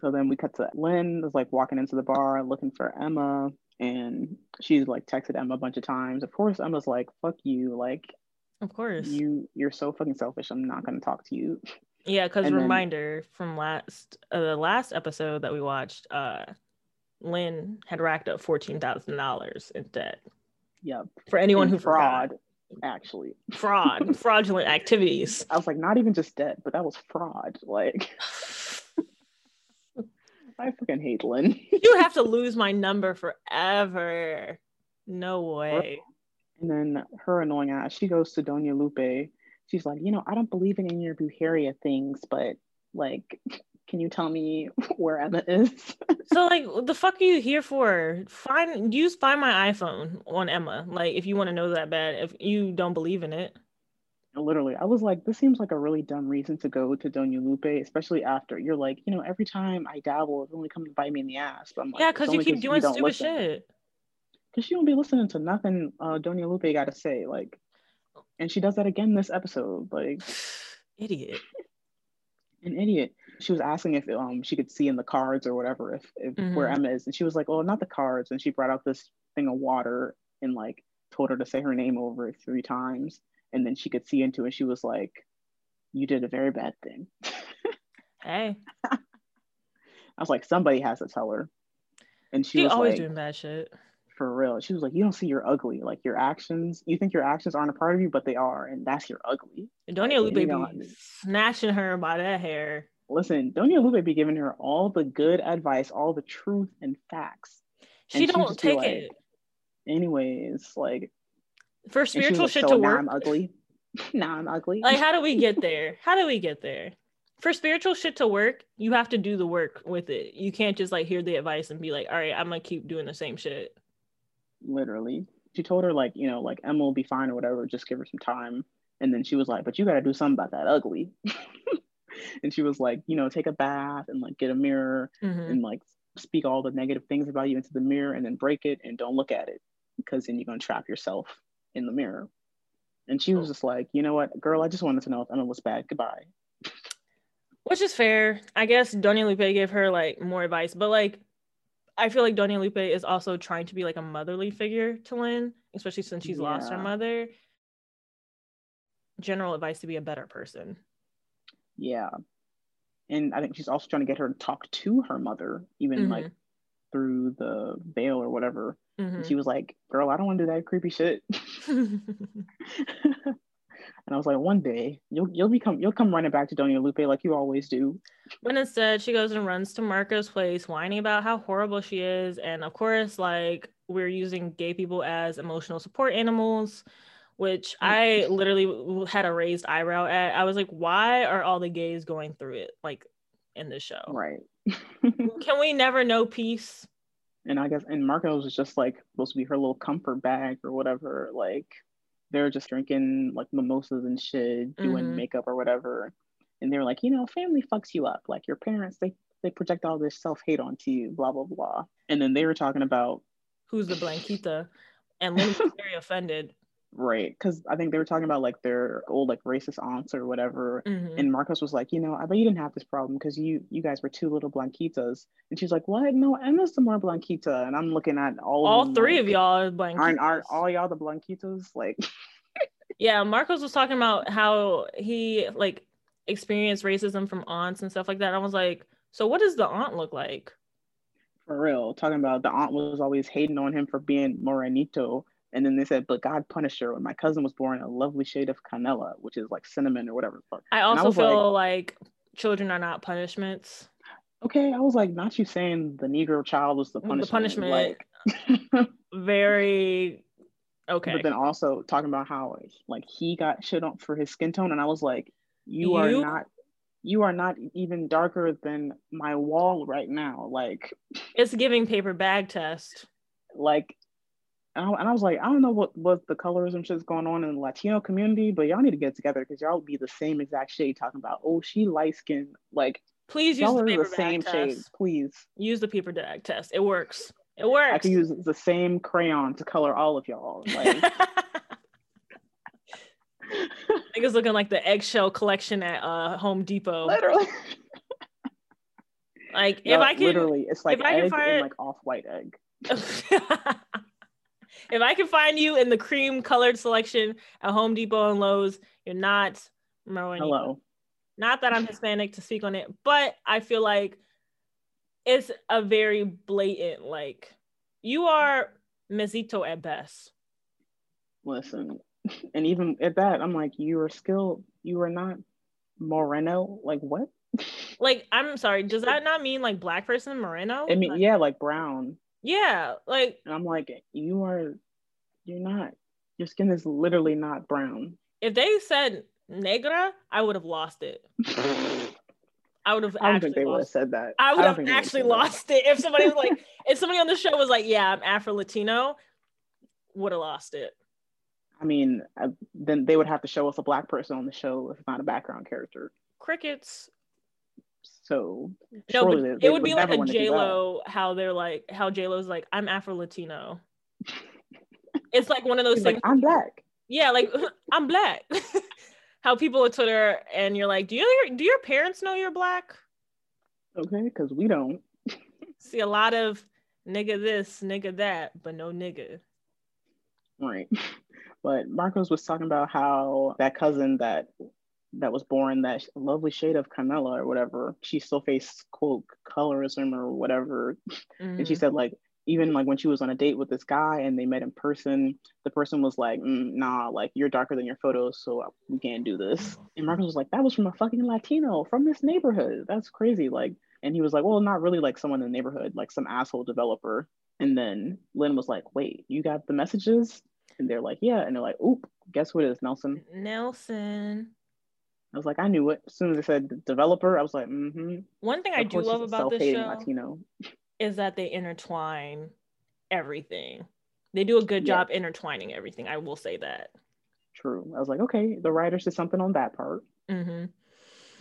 So then we cut to Lynn is like walking into the bar looking for Emma, and she's like texted Emma a bunch of times. Of course, Emma's like, "Fuck you! Like of course. you, you're so fucking selfish. I'm not gonna talk to you." Yeah, because And then- reminder from last uh, the last episode that we watched, uh Lynn had racked up fourteen thousand dollars in debt. Yep. For anyone And who fraud, forgot. actually. fraud, fraudulent activities. I was like, not even just debt, but that was fraud. Like, I fucking hate Lynn. You have to lose my number forever. No way. And then her annoying ass, she goes to Doña Lupe. She's like, you know, I don't believe in any of your brujería things, but like, can you tell me where Emma is? So like, the fuck are you here for? Find use find my iPhone on Emma. Like, if you want to know that bad, if you don't believe in it. Literally, I was like, this seems like a really dumb reason to go to Doña Lupe, especially after you're like, you know, every time I dabble, it's only coming to bite me in the ass. But I'm like, yeah, because you keep doing stupid listen. shit. Because she don't be listening to nothing uh, Doña Lupe got to say. Like, and she does that again this episode. Like, Idiot. an idiot. She was asking if um she could see in the cards or whatever if, if where Mhm. Emma is, and she was like, "Oh, not the cards." And she brought out this thing of water and like told her to say her name over it three times, and then she could see into it. She was like, "You did a very bad thing." Hey, I was like, somebody has to tell her, and she she was always like, doing bad shit. "For real." She was like, "You don't see you're ugly. Like your actions, you think your actions aren't a part of you, but they are, and that's your ugly." And Doña Like, Lupe be snatching her by that hair. Listen, Doña Lupe be giving her all the good advice, all the truth and facts. She And don't take like, it. anyways, like For spiritual like, shit so to now work. I'm ugly. now I'm ugly. Like, how do we get there? How do we get there? For spiritual shit to work, you have to do the work with it. You can't just like hear the advice and be like, all right, I'm gonna keep doing the same shit. Literally. She told her like, you know, like Emma will be fine or whatever, just give her some time. And then she was like, but you gotta do something about that ugly. and she was like, you know, take a bath and like get a mirror Mhm. and like speak all the negative things about you into the mirror and then break it and don't look at it because then you're gonna trap yourself in the mirror. And she was just like, you know what, girl, I just wanted to know if Emma was bad. Goodbye. Which is fair. I guess Doña Lupe gave her like more advice, but like I feel like Doña Lupe is also trying to be like a motherly figure to Lynn, especially since she's lost her mother. General advice to be a better person. Yeah. And I think she's also trying to get her to talk to her mother, even like through the veil or whatever. Mhm. And she was like, Girl, I don't want to do that creepy shit. And I was like, one day you'll you'll become you'll come running back to Doña Lupe like you always do. But instead, she goes and runs to Marco's place, whining about how horrible she is. And of course, like we're using gay people as emotional support animals, which I literally had a raised eyebrow at. I was like, why are all the gays going through it like in this show? Right. Can we never know peace? and I guess and Marcos was just like supposed to be her little comfort bag or whatever. Like they're just drinking like mimosas and shit, doing Mhm. makeup or whatever. And they're like, you know, family fucks you up. Like your parents, they they project all this self hate onto you, blah blah blah. And then they were talking about Who's the Blanquita? And Lynn was very offended. Right, because I think they were talking about like their old like racist aunts or whatever. Mhm. And Marcos was like, you know, I bet you didn't have this problem because you you guys were two little blanquitas. And she's like, what? No, Emma's the more blanquita. And I'm looking at all All them, three like, of y'all are Blanquitas. aren't aren't all y'all the blanquitas? Like, Yeah, Marcos was talking about how he like experienced racism from aunts and stuff like that. I was like, so what does the aunt look like? for real, talking about the aunt was always hating on him for being morenito. And then they said, but God punished her when my cousin was born a lovely shade of canela, which is like cinnamon or whatever. fuck. I also was feel like, children are not punishments. okay, I was like, not you saying the Negro child was the punishment. The punishment. punishment. Like, Very okay. but then also talking about how like he got shit on for his skin tone, and I was like, you, are not, you are not even darker than my wall right now. Like, it's giving paper bag test. like, and I, and I was like, I don't know what what the colorism shit's going on in the Latino community, but y'all need to get together because y'all would be the same exact shade talking about, oh, she light skinned Like, Please use the paper the bag same shade, test. please. Use the paper bag test. It works. It works. I can use the same crayon to color all of y'all. Like, it's looking like the eggshell collection at uh Home Depot. literally. Like if No, I can literally, it's like if I can egg find- and like off-white egg. if I can find you in the cream colored selection at Home Depot and Lowe's, you're not Marwan. Hello. Not that I'm Hispanic to speak on it, but I feel like it's a very blatant, like you are mezito at best. Listen, and even at that, I'm like, you are still, you are not Moreno. Like what? Like, I'm sorry, does that not mean like black person moreno? I mean, Like, yeah, like brown. Yeah, like And I'm like, you are, you're not. Your skin is literally not brown. if they said negra, I would have lost it. I would have I don't think they would have said that. I would don't have think they would've actually that. lost it if somebody was like, if somebody on the show was like, "Yeah, I'm Afro Latino," would have lost it. I mean, I, then they would have to show us a black person on the show if not a background character. Crickets. So No, but they- it they would be like a wanna do that. J Lo. How they're like, how J Lo's like, "I'm Afro Latino." it's like one of those She's things. like, I'm black. yeah, like I'm black. how people on Twitter and you're like, "Do you do your parents know you're black?" Okay, because we don't. See a lot of nigga this, nigga that, but no nigga. Right. But Marcos was talking about how that cousin that that was born that lovely shade of canela or whatever, she still faced quote colorism or whatever. And she Mhm. said like even like when she was on a date with this guy and they met in person, the person was like, mm, "Nah, like you're darker than your photos, so we can't do this." And Marcos was like, "That was from a fucking Latino from this neighborhood. That's crazy." Like, and he was like, "Well, not really like someone in the neighborhood, like some asshole developer." And then Lynn was like, "Wait, you got the messages?" And they're like, "Yeah." And they're like, "Oop, guess who it is, Nelson?" Nelson. I was like, "I knew it." As soon as I said developer, I was like, "Mm-hmm." One thing I do love about this show Latino. is that they intertwine everything. They do a good Yeah. job intertwining everything. I will say that. True. I was like, okay, the writers did something on that part, Mm-hmm.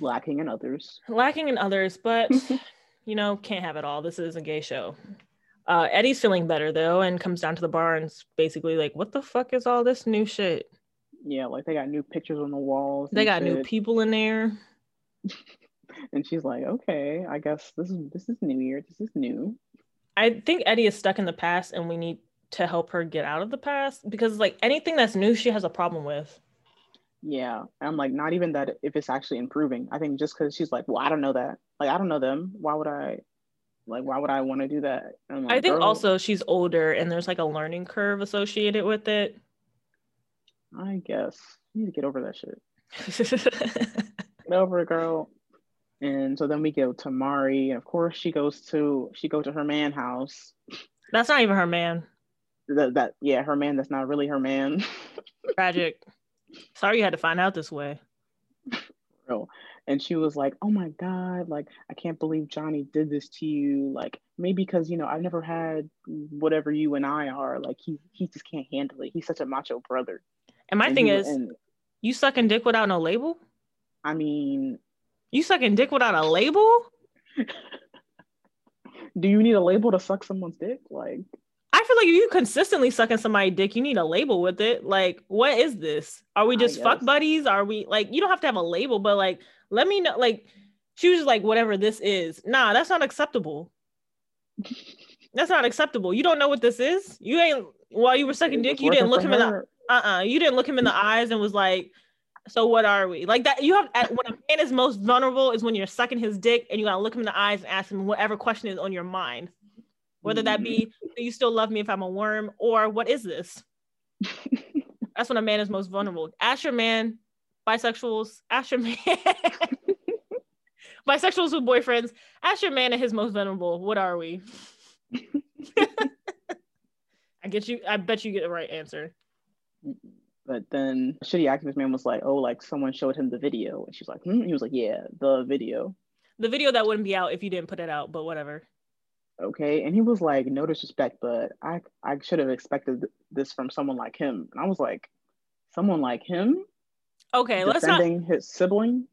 lacking in others. Lacking in others, but you know, can't have it all. This is a gay show. Uh, Eddie's feeling better though, and comes down to the bar and is basically like, "What the fuck is all this new shit?" Yeah, like they got new pictures on the walls. They got new people in there. and she's like, okay, I guess this is this is New Year. This is new. I think Eddie is stuck in the past, and we need to help her get out of the past because, like, anything that's new, she has a problem with. Yeah, I'm like, not even that if it's actually improving. I think just because she's like, well, I don't know that. Like, I don't know them. Why would I? Like, why would I want to do that? I'm I like, think "Girl, also she's older, and there's like a learning curve associated with it. I guess you need to get over that shit. Get over it, girl. And so then we go to Mari, and of course she goes to she goes to her man house. That's not even her man. That, that yeah, her man. That's not really her man. Tragic. Sorry you had to find out this way. real. And she was like, "Oh my god, like I can't believe Johnny did this to you. Like maybe because you know I've never had whatever you and I are. Like he he just can't handle it. He's such a macho brother." And my And thing he- is, and, you sucking dick without no label? I mean, You sucking dick without a label? do you need a label to suck someone's dick? Like, I feel like if you consistently sucking somebody's dick, you need a label with it. Like, what is this? Are we just fuck buddies? Are we like you don't have to have a label, but like let me know like she was just like whatever this is. Nah, that's not acceptable. That's not acceptable. You don't know what this is. You ain't while you were sucking dick, you didn't look him in the her. Uh-uh. You didn't look him in the eyes and was like, so what are we? Like that you have when a man is most vulnerable is when you're sucking his dick and you gotta look him in the eyes and ask him whatever question is on your mind. Whether that be, mm-hmm. do you still love me if I'm a worm? Or what is this? That's when a man is most vulnerable. Ask your man, bisexuals, ask your man. bisexuals with boyfriends, ask your man at his most vulnerable. What are we? I get you, I bet you get the right answer. But then shitty activist man was like, oh, like someone showed him the video. And she's like, hmm? He was like, yeah, the video. The video that wouldn't be out if you didn't put it out, but whatever. Okay. And he was like, no disrespect, but I, I should have expected this from someone like him. And I was like, someone like him? Okay, let's not his sibling?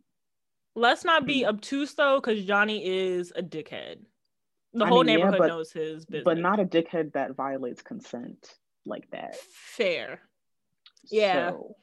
let's not Hmm. be obtuse though, because Johnny is a dickhead. The I whole mean, yeah, neighborhood but- knows his business. But not a dickhead that violates consent like that. fair. Yeah. So,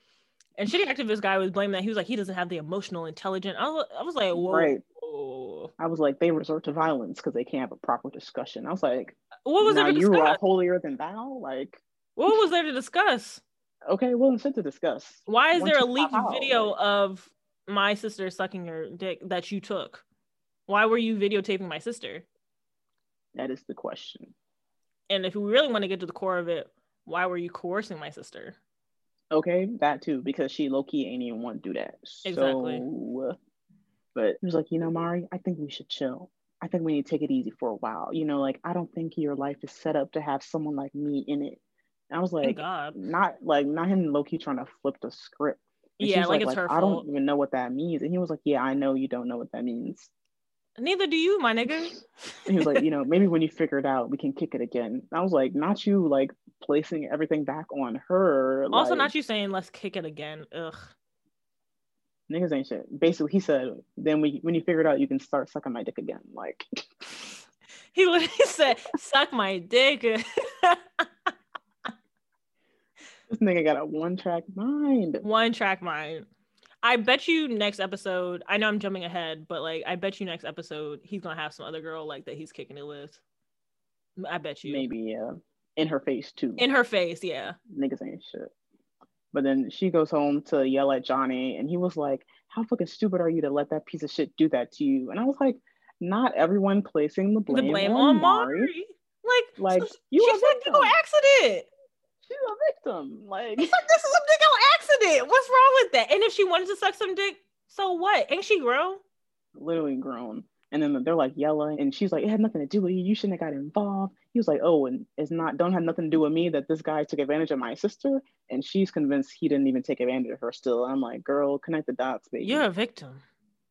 And shitty activist guy was blaming that he was like he doesn't have the emotional intelligence. I was, I was like, whoa, Right. whoa. I was like, they resort to violence because they can't have a proper discussion. I was like, What was now there to you are discuss? holier than thou? Like, What was there to discuss? okay, well, it's to discuss. Why is Once there a leaked out, video of my sister sucking your dick that you took? Why were you videotaping my sister? That is the question. And if we really want to get to the core of it, why were you coercing my sister? Okay, that too, because she low key ain't even want to do that. Exactly. So, but he was like, you know, Mari, I think we should chill. I think we need to take it easy for a while. You know, like I don't think your life is set up to have someone like me in it. And I was like, God. not like not him low key trying to flip the script. And Yeah, was like it's her I fault. don't even know what that means. And he was like, Yeah, I know you don't know what that means. Neither do you, my nigga. He was like, you know, maybe when you figure it out, we can kick it again. I was like, not you like placing everything back on her. also, like, not you saying let's kick it again. Ugh. niggas ain't shit. Basically, he said, then we when you figure it out, you can start sucking my dick again. Like, He literally said, "Suck my dick." this nigga got a one track mind. One track mind. I bet you next episode. I know I'm jumping ahead, but like I bet you next episode he's gonna have some other girl like that he's kicking it with. I bet you. Maybe, yeah. In her face too. In her face, yeah. niggas ain't shit. But then she goes home to yell at Johnny, and he was like, How fucking stupid are you to let that piece of shit do that to you? And I was like, Not everyone placing the blame, the blame on, on Mari. Mari. Like, Like, so you she said victim. accident. She's a victim. Like, this is a dick on accident. What's wrong with that? And if she wanted to suck some dick, so what? Ain't she grown? literally grown. And then they're like yelling, and she's like, "It had nothing to do with you. You shouldn't have got involved." He was like, "Oh, and it's not don't have nothing to do with me that this guy took advantage of my sister." And she's convinced he didn't even take advantage of her. Still, I'm like, "Girl, connect the dots, baby. You're a victim.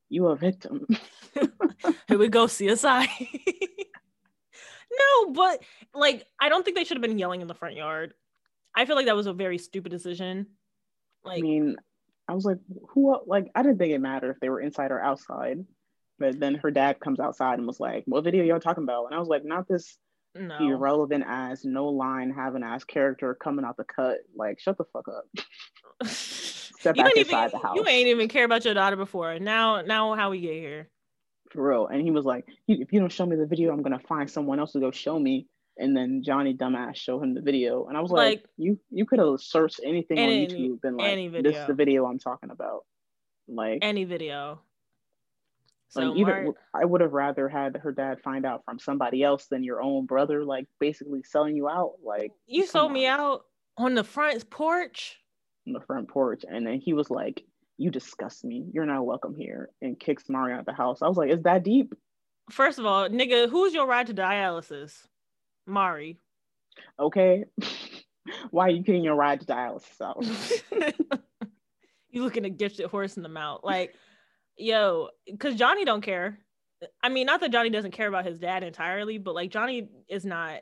you a victim." Here we go, CSI. no, but like, I don't think they should have been yelling in the front yard. I feel like that was a very stupid decision. I mean, I was like, "Who?" Like, I didn't think it mattered if they were inside or outside. But then her dad comes outside and was like, "What video y'all talking about?" And I was like, "Not this no. irrelevant ass, no line having ass character coming out the cut. Like, shut the fuck up." Step you back inside even, the house. You ain't even care about your daughter before. Now, now, how we get here? for real. And he was like, if you don't show me the video, I'm gonna find someone else to go show me. And then Johnny dumbass showed him the video, and I was like, Like- you you could have searched anything Any- on YouTube and like, this is the video I'm talking about. Like, Any video. So like I would have rather had her dad find out from somebody else than your own brother, like basically selling you out, like you sold me out on the front porch. on the front porch. And then he was like, "You disgust me. You're not welcome here," and kicks Mario out of the house. I was like, "Is that deep?" First of all, nigga, who's your ride to dialysis? Mari. Okay. Why are you getting your ride to dialysis out? you looking a gifted horse in the mouth. Like, yo, because Johnny don't care. I mean, not that Johnny doesn't care about his dad entirely, but like Johnny is not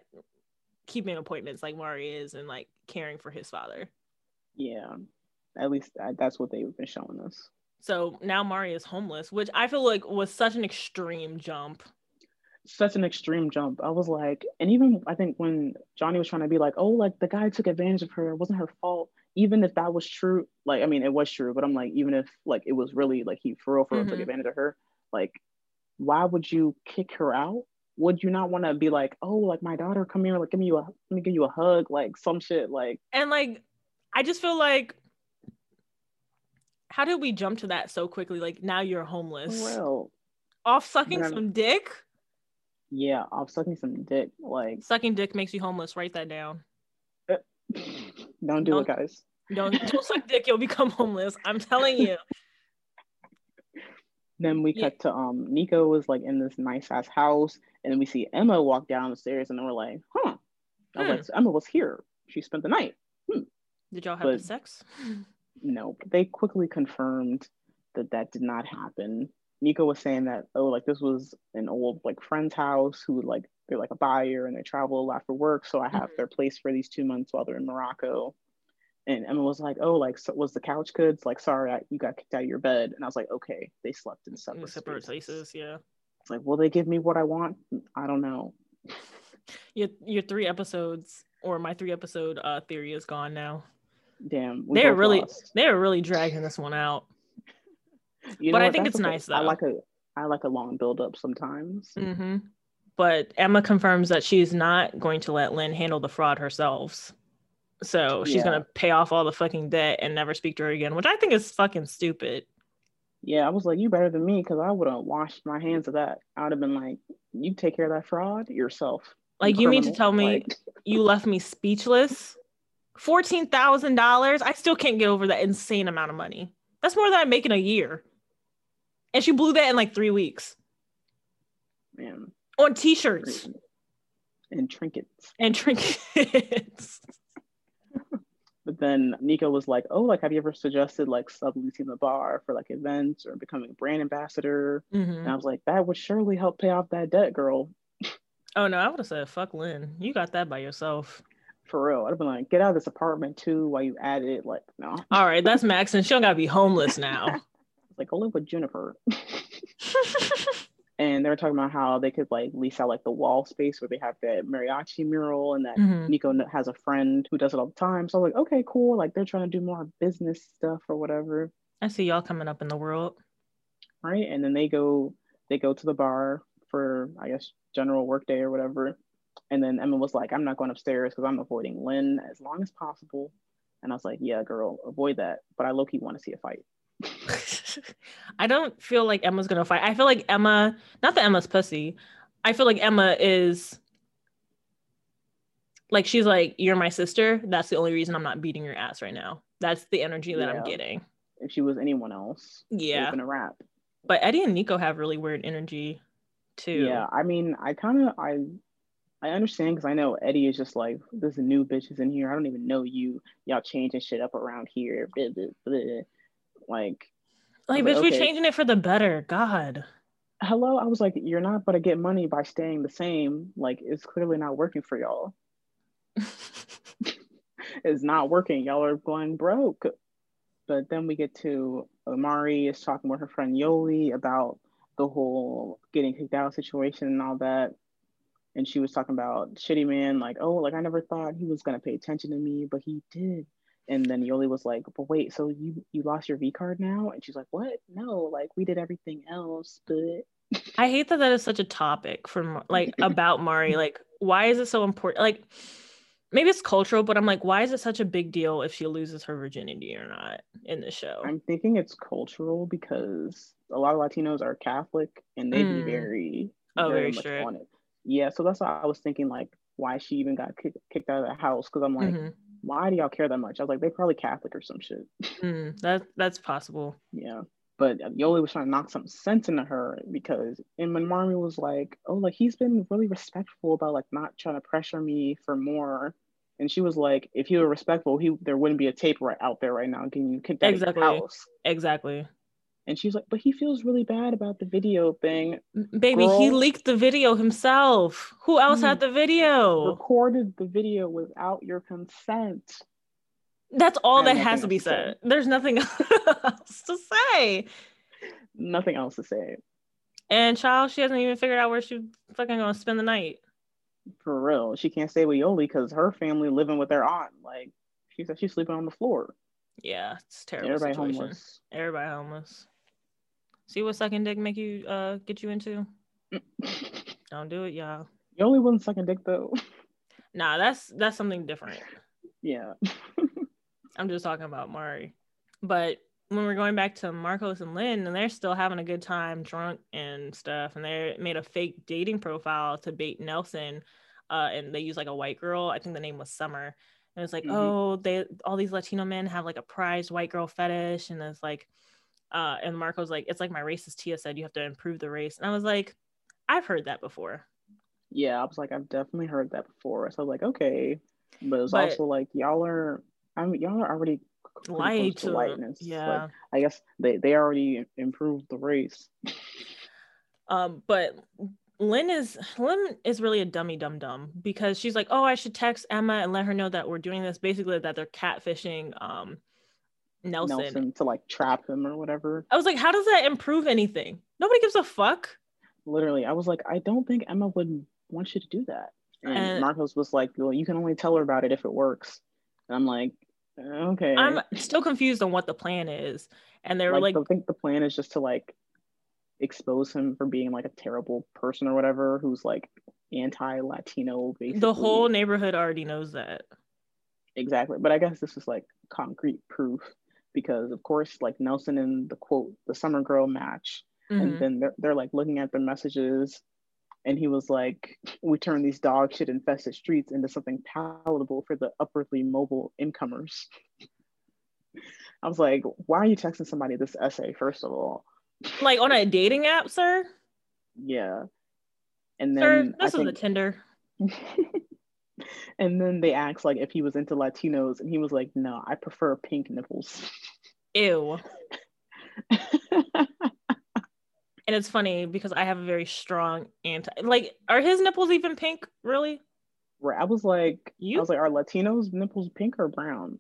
keeping appointments like Mari is and like caring for his father. Yeah. At least uh, that's what they've been showing us. So now Mari is homeless, which I feel like was such an extreme jump. Such an extreme jump. I was like, and even I think when Johnny was trying to be like, oh, like the guy took advantage of her, it wasn't her fault. Even if that was true, like I mean, it was true, but I'm like, even if like it was really like he for real, for real took mm-hmm. advantage of her, like, why would you kick her out? Would you not want to be like, oh, like my daughter, come here, like give me you a, let me give you a hug, like some shit, like And like, I just feel like, how did we jump to that so quickly? Like now you're homeless, well, off sucking some dick. Yeah, I'm sucking some dick, like Sucking dick makes you homeless. Write that down. don't do it, Don't- guys. Don't don't suck dick. You'll become homeless. I'm telling you. Then we Yeah. cut to um Nico was like in this nice ass house, and then we see Emma walk down the stairs, and then we're like, huh. I was Hmm. like, so Emma was here. She spent the night. Did y'all have But- sex? No, they quickly confirmed that that did not happen. Nico was saying that oh, like this was an old like friend's house who like they're like a buyer and they travel a lot for work, so I have Mhm. their place for these two months while they're in Morocco. And Emma was like, "Oh, like so was the couch goods? Like, sorry, I, you got kicked out of your bed." And I was like, "Okay, they slept in In separate, separate spaces. places, yeah. It's like, will they give me what I want? I don't know. Your your three episodes or my three episode uh theory is gone now. Damn, They're really lost. they're really dragging this one out. You but I what? think That's it's nice, I like a I like a long build up sometimes. hmm But Emma confirms that she's not going to let Lynn handle the fraud herself. So she's Yeah. gonna pay off all the fucking debt and never speak to her again, which I think is fucking stupid. Yeah, I was like, you better than me because I would have washed my hands of that. I would have been like, you take care of that fraud yourself. Like you mean to tell me Like, you left me speechless? Fourteen thousand dollars? I still can't get over that insane amount of money. That's more than I make in a year. And she blew that in like three weeks man, on t-shirts and trinkets. and trinkets. But then Nico was like, oh, like, have you ever suggested like subleasing the bar for like events or becoming a brand ambassador? Mhm. And I was like, that would surely help pay off that debt, girl. Oh no, I would have said fuck Lynn. You got that by yourself. For real. I'd have been like, get out of this apartment too while you add it. Like, no. All right, that's Max, and she don't gotta be homeless now. like go live with Juniper. and they were talking about how they could like lease out like the wall space where they have that mariachi mural and that Mhm. Nico has a friend who does it all the time. So I was like, okay, cool. Like they're trying to do more business stuff or whatever. I see y'all coming up in the world. Right. And then they go they go to the bar for I guess general work day or whatever. And then Emma was like, I'm not going upstairs because I'm avoiding Lynn as long as possible. And I was like, yeah, girl, avoid that. But I low key want to see a fight. I don't feel like Emma's gonna fight. I feel like Emma, not that Emma's pussy. I feel like Emma is like she's like, You're my sister. That's the only reason I'm not beating your ass right now. That's the energy that I'm getting. If she was anyone else, Yeah. would've been a wrap. But Eddie and Nico have really weird energy too. Yeah, I mean, I kind of I I understand because I know Eddie is just like there's new bitches in here. I don't even know you. Y'all changing shit up around here. Blah, blah, blah. Like, Like, But bitch, we're changing it for the better. God. hello. I was like, you're not going to get money by staying the same. Like, it's clearly not working for y'all. It's not working. Y'all are going broke. But then we get to Amari is talking with her friend Yoli about the whole getting kicked out situation and all that. And she was talking about shitty man, like, oh, like I never thought he was gonna pay attention to me, but he did. And then Yoli was like, but wait, so you you lost your V card now? And she's like, what? No, like we did everything else, but I hate that that is such a topic for Mar- like about Mari. Like, why is it so important? Like, maybe it's cultural, but I'm like, why is it such a big deal if she loses her virginity or not in the show? I'm thinking it's cultural because a lot of Latinos are Catholic and they Mm. be very, Oh, very much strict. on it. Yeah, so that's why I was thinking like why she even got kick- kicked out of the house because I'm like, Mhm. Why do y'all care that much? I was like, they probably Catholic or some shit. Mm, that that's possible. Yeah. But Yoli was trying to knock some sense into her because, and when Mari was like, oh, like he's been really respectful about like not trying to pressure me for more. And she was like, if he were respectful, he there wouldn't be a tape right out there right now getting you kicked out Exactly. of your house. Exactly. And she's like, but he feels really bad about the video thing. Baby, he leaked the video himself. Who else had mm. the video? Recorded the video without your consent. That's all that has to be else to said. There's nothing else to say. Nothing else to say. And child, she hasn't even figured out where she fucking gonna spend the night. For real. She can't stay with Yoli because her family living with their aunt. Like she said she's sleeping on the floor. Yeah, it's terrible. Everybody situation. homeless. Everybody homeless. See what sucking dick make you uh get you into? Don't do it, y'all. Yoli wasn't sucking dick though. Nah, that's that's something different. yeah. I'm just talking about Mari. But when we're going back to Marcos and Lynn, and they're still having a good time, drunk and stuff, and they made a fake dating profile to bait Nelson, uh, and they use like a white girl. I think the name was Summer, and it's like, Mhm. oh, they all these Latino men have like a prized white girl fetish, and it's like, uh, and Marco's like, it's like my racist Tia said, you have to improve the race, and I was like, I've heard that before. Yeah, I was like, I've definitely heard that before. So I was like, okay. But it's also like y'all are I mean y'all are already to to whiteness. yeah. Like, I guess they, they already improved the race. Um, but Lynn is Lynn is really a dummy dum dum because she's like, oh, I should text Emma and let her know that we're doing this. Basically, that they're catfishing um Nelson. Nelson to like trap him or whatever. I was like, how does that improve anything? Nobody gives a fuck. Literally, I was like, I don't think Emma would want you to do that. And, And- Marcos was like, Well, you can only tell her about it if it works. And I'm like, okay. I'm still confused on what the plan is. And they were like, like, I think the plan is just to like expose him for being like a terrible person or whatever who's like anti-Latino basically. the whole neighborhood already knows that. exactly. But I guess this is like concrete proof because of course like Nelson and the quote the summer girl match Mhm. and then they're, they're like looking at the messages and he was like we turn these dog shit infested streets into something palatable for the upwardly mobile incomers i was like why are you texting somebody this essay first of all Like on a dating app, sir. yeah and Sir, then this I is a think, Tinder. and then they asked like if he was into latinos and he was like no i prefer pink nipples Ew. And it's funny because I have a very strong anti like are his nipples even pink, really? where i was like you? i was like are latinos nipples pink or brown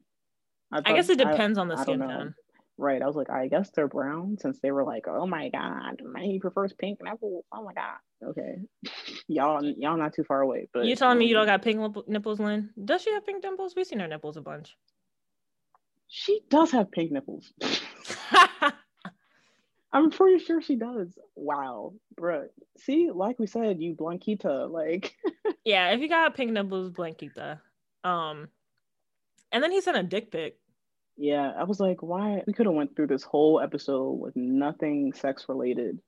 I guess it thought- I- depends on the skin tone. Right. I was like, I guess they're brown since they were like, oh my god, he prefers pink nipples. Oh my god. Okay. y'all y'all not too far away. But you telling me you don't um, got pink nipples, Lynn? Does she have pink nipples? We've seen her nipples a bunch. she does have pink nipples. I'm pretty sure she does. Wow. bro. See, like we said, you Blanquita, like yeah, if you got pink nipples, Blanquita. Um, and then he sent a dick pic. Yeah, I was like, why? We could have went through this whole episode with nothing sex related,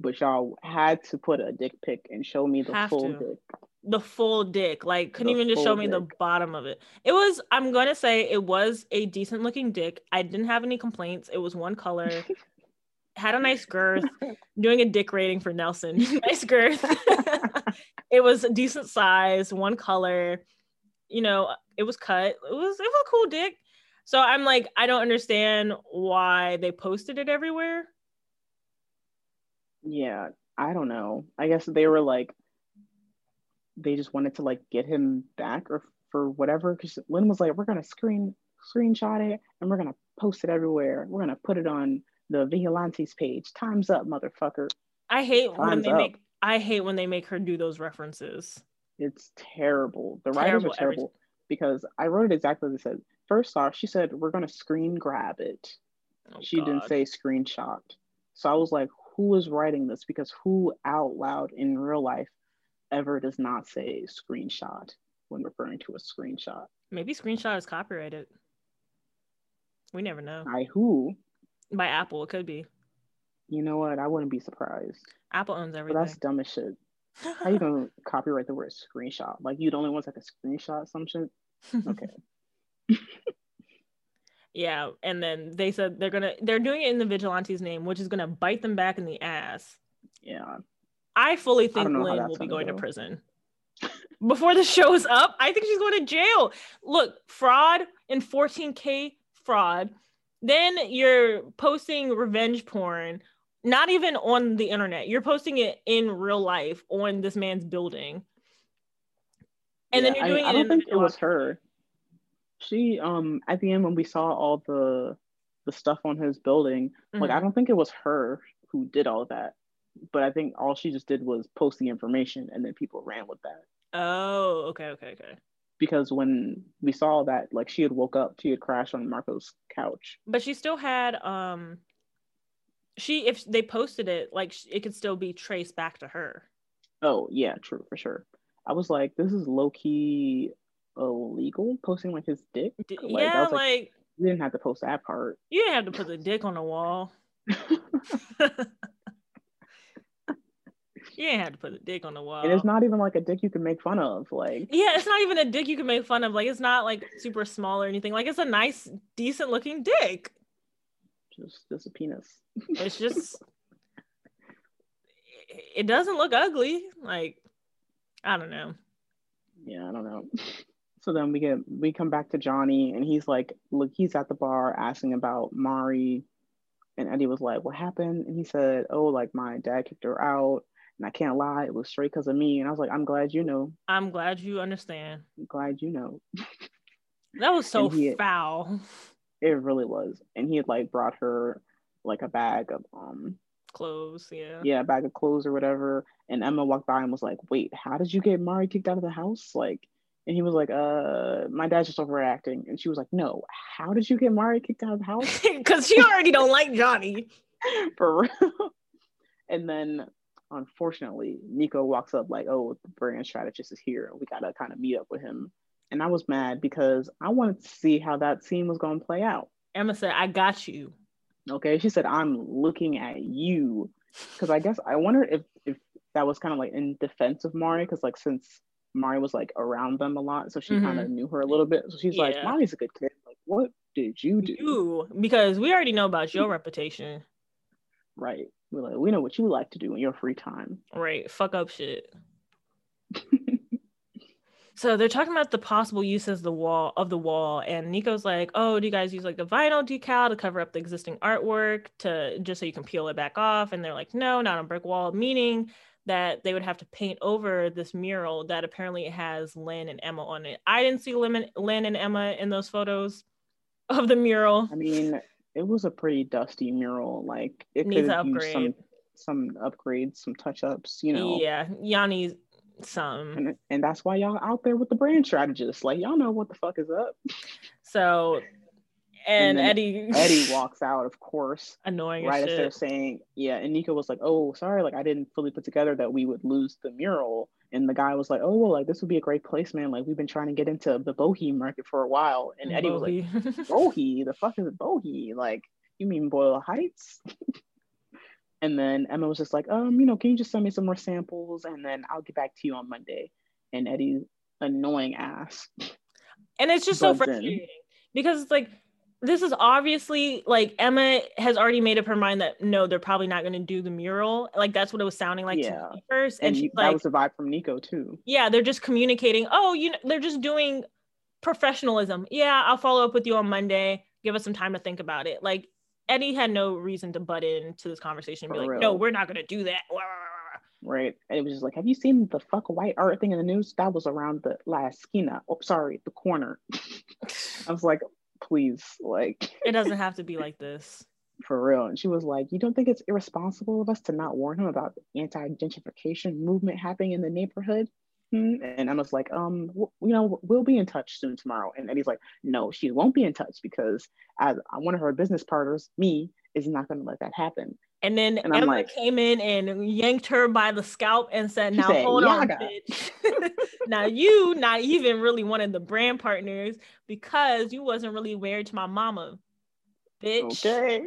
but y'all had to put a dick pic and show me the Have full to. dick. the full dick. Like couldn't The even just show full me the bottom of it. It was i'm gonna say it was a decent looking dick. I didn't have any complaints. It was one color. Had a nice girth. Doing a dick rating for nelson. Nice girth. It was a decent size one color. You know it was cut. It was it was a cool dick so i'm like i don't understand why they posted it everywhere Yeah, I don't know. I guess they were like, they just wanted to like get him back or for whatever. Because Lynn was like, we're gonna screen screenshot it and we're gonna post it everywhere. We're gonna put it on the Vigilantes page. Time's up, motherfucker. i hate when they up. make i hate when they make her do those references It's terrible. The writers Terrible are every terrible because I wrote it exactly as they said. First off, she said we're gonna screen grab it. Oh, she didn't say screenshot. So I was like, who is writing this? Because who out loud in real life ever does not say screenshot when referring to a screenshot? Maybe screenshot is copyrighted. We never know. By who? By Apple, it could be. You know what? I wouldn't be surprised. Apple owns But everything. that's dumb as shit. How you gonna copyright the word screenshot? Like you the only ones that can screenshot some shit? Okay. yeah, and then they said they're gonna they're doing it in the vigilante's name, which is gonna bite them back in the ass. yeah. I fully think don't how Lynn will be gonna to prison. Before the show's up, I think she's going to jail. Look, fraud and 14k fraud. Then you're posting revenge porn, not even on the internet. You're posting it in real life on this man's building. And then you're doing I, I it don't in think it was her. She um at the end when we saw all the the stuff on his building, like I Mhm. don't think it was her who did all of that. But I think all she just did was post the information and then people ran with that. Oh, okay, okay, okay. Because when we saw that, like she had woke up, she had crashed on Marco's couch. But she still had um she if they posted it like it could still be traced back to her. Oh yeah, true for sure. I was like, this is low key illegal posting like his dick. D- Like, yeah, like, like You didn't have to post that part. you didn't have to put the dick on the wall. You didn't have to put the dick on the wall. and it's not even like a dick you can make fun of. Like yeah, it's not even a dick you can make fun of. Like it's not like super small or anything. Like it's a nice, decent looking dick. just just a penis. It's just it doesn't look ugly. Like I don't know. yeah, I don't know. So then we get we come back to Johnny and he's like, look, he's at the bar asking about Mari. And Eddie was like, What happened? And he said, Oh, like my dad kicked her out. And I can't lie, it was straight because of me. And I was like, I'm glad you know. I'm glad you understand. I'm glad you know. That was so he- foul. It really was. And he had like brought her like a bag of um Clothes, yeah. yeah, a bag of clothes or whatever. And Emma walked by and was like, Wait, how did you get Mari kicked out of the house? Like and he was like, uh, my dad's just overreacting. And she was like, No, how did you get Mari kicked out of the house? Because she already don't like Johnny. For real. And then unfortunately, Nico walks up like, Oh, the brand strategist is here. We gotta kind of meet up with him. And I was mad because I wanted to see how that scene was gonna play out. Emma said, I got you. Okay. She said, I'm looking at you. Cause I guess I wonder if if that was kind of like in defense of Mari, because like since Mari was like around them a lot, so she Mhm. kind of knew her a little bit. So she's like, Yeah. Mari's a good kid. Like, what did you do? You, because we already know about your reputation. Right. We're like, we know what you like to do in your free time. Right. Fuck up shit. so they're talking about the possible uses the wall of the wall, and Nico's like, "Oh, do you guys use like a vinyl decal to cover up the existing artwork to just so you can peel it back off?" And they're like, "No, not a brick wall," meaning that they would have to paint over this mural that apparently has Lynn and Emma on it. I didn't see Lynn, and Emma in those photos of the mural. I mean, it was a pretty dusty mural. Like it Needs could some some upgrades, some touch ups, you know. Yeah, Yanni's some. And, and that's why y'all out there with the brand strategists. Like y'all know what the fuck is up. So, and, then Eddie, Eddie walks out, of course, annoying right as as they're saying, yeah. And Nico was like, "Oh, sorry, like I didn't fully put together that we would lose the mural." And the guy was like, "Oh, well, like this would be a great placement. Like we've been trying to get into the boheme market for a while." And Eddie was like, Bohe, the fuck is Bohe? Like, you mean Boyle Heights? and then Emma was just like, um, you know, can you just send me some more samples and then I'll get back to you on Monday. And Eddie's annoying ass. and it's just so bugs in. frustrating because it's like this is obviously like Emma has already made up her mind that no, they're probably not going to do the mural. Like that's what it was sounding like to Yeah. me first, And and, you- she's that like, was the vibe from Nico too. yeah, they're just communicating. Oh, you know, they're just doing professionalism. Yeah, I'll follow up with you on Monday. Give us some time to think about it. Like Eddie had no reason to butt into this conversation and be For like, real. no, we're not going to do that. Right. And it was just like, have you seen the fuck white art thing in the news? That was around the La Esquina. Oh, sorry, the corner. I was like, please, like It doesn't have to be like this. for real. And she was like, You don't think it's irresponsible of us to not warn him about the anti gentrification movement happening in the neighborhood? Hmm? And Emma's like, um, w- you know, we'll be in touch soon tomorrow. And Eddie's like, no, she won't be in touch because as one of her business partners, me, is not going to let that happen. And then And Emma like- came in and yanked her by the scalp and said, Now said, hold on, bitch. now you not even really one of the brand partners because you wasn't really married to my mama. Bitch. Okay.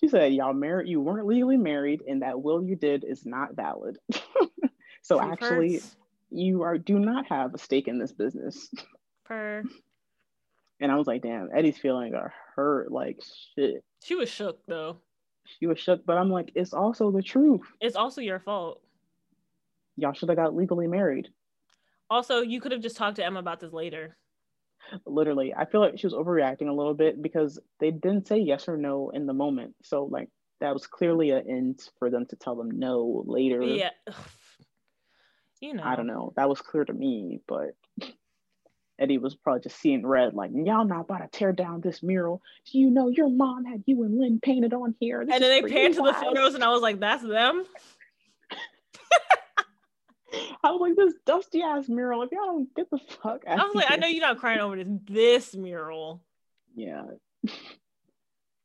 She said, y'all married, you weren't legally married, and that will you did is not valid. so Truth actually, hurts. you are do not have a stake in this business. Per And I was like, damn, Eddie's feeling are hurt like shit. she was shook though. She was shook, but I'm like, it's also the truth. It's also your fault. Y'all should have got legally married. Also, you could have just talked to Emma about this later. Literally, I feel like she was overreacting a little bit because they didn't say yes or no in the moment. So like that was clearly an end for them to tell them no later. Yeah. You know. I don't know. That was clear to me, but Eddie was probably just seeing red, like y'all not about to tear down this mural. Do you know your mom had you and Lynn painted on here? This and then they panned to the wives." photos, and I was like, "That's them." I was like, this dusty ass mural. If y'all don't get the fuck out. I was like, "I know you're not crying over this this mural." Yeah.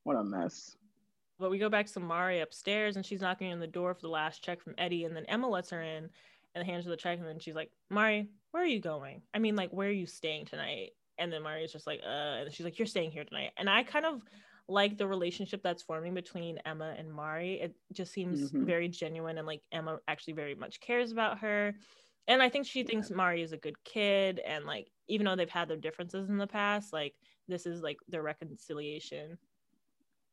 what a mess. But we go back to Mari upstairs, and she's knocking on the door for the last check from Eddie, and then Emma lets her in and hands her the check, and then she's like, "Mari, where are you going? I mean, like, where are you staying tonight?" And then Mari's just like, "Uh," and she's like, "You're staying here tonight." And I kind of like the relationship that's forming between Emma and Mari. It just seems Mhm. very genuine, and like Emma actually very much cares about her. And I think she thinks Mari is a good kid, and like even though they've had their differences in the past, like this is like their reconciliation.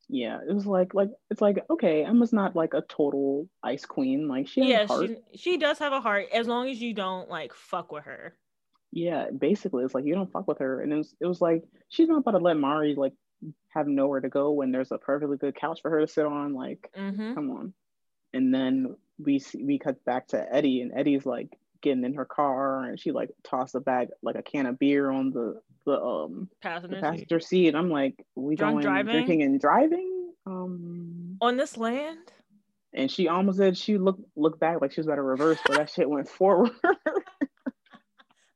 Yeah, it was like like it's like okay, Emma's not like a total ice queen. Like she has yeah, a heart. she she does have a heart as long as you don't like fuck with her. Yeah, basically, it's like you don't fuck with her, and it was it was like she's not about to let Mari like have nowhere to go when there's a perfectly good couch for her to sit on. Like, Mm-hmm. come on. And then we see we cut back to Eddie, and Eddie's like getting in her car, and she like tossed a bag like a can of beer on the the um the Passenger seat. seat. I'm like, we Drunk going driving? drinking and driving? Um, on this land. and she almost said She looked looked back like she was about to reverse, but that shit went forward.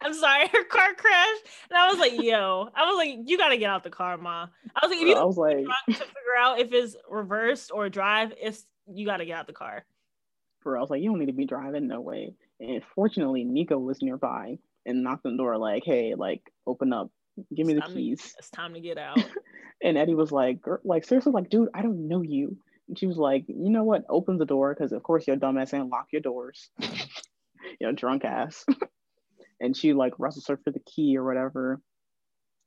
I'm sorry, her car crashed, and I was like, "Yo," I was like, "You gotta get out the car, ma." I was like, "If you I was like, to figure out if it's reversed or drive, it's you gotta get out the car." for I was like, you don't need to be driving, no way. And fortunately, Nico was nearby and knocked on the door, like, hey, like, open up, give me It's the time to- keys. It's time to get out. And Eddie was like, "Gir- like, seriously, like, dude, I don't know you. And she was like, you know what? Open the door, because of course your dumbass ain't lock your doors. you know, drunk ass. and she like wrestles her for the key or whatever.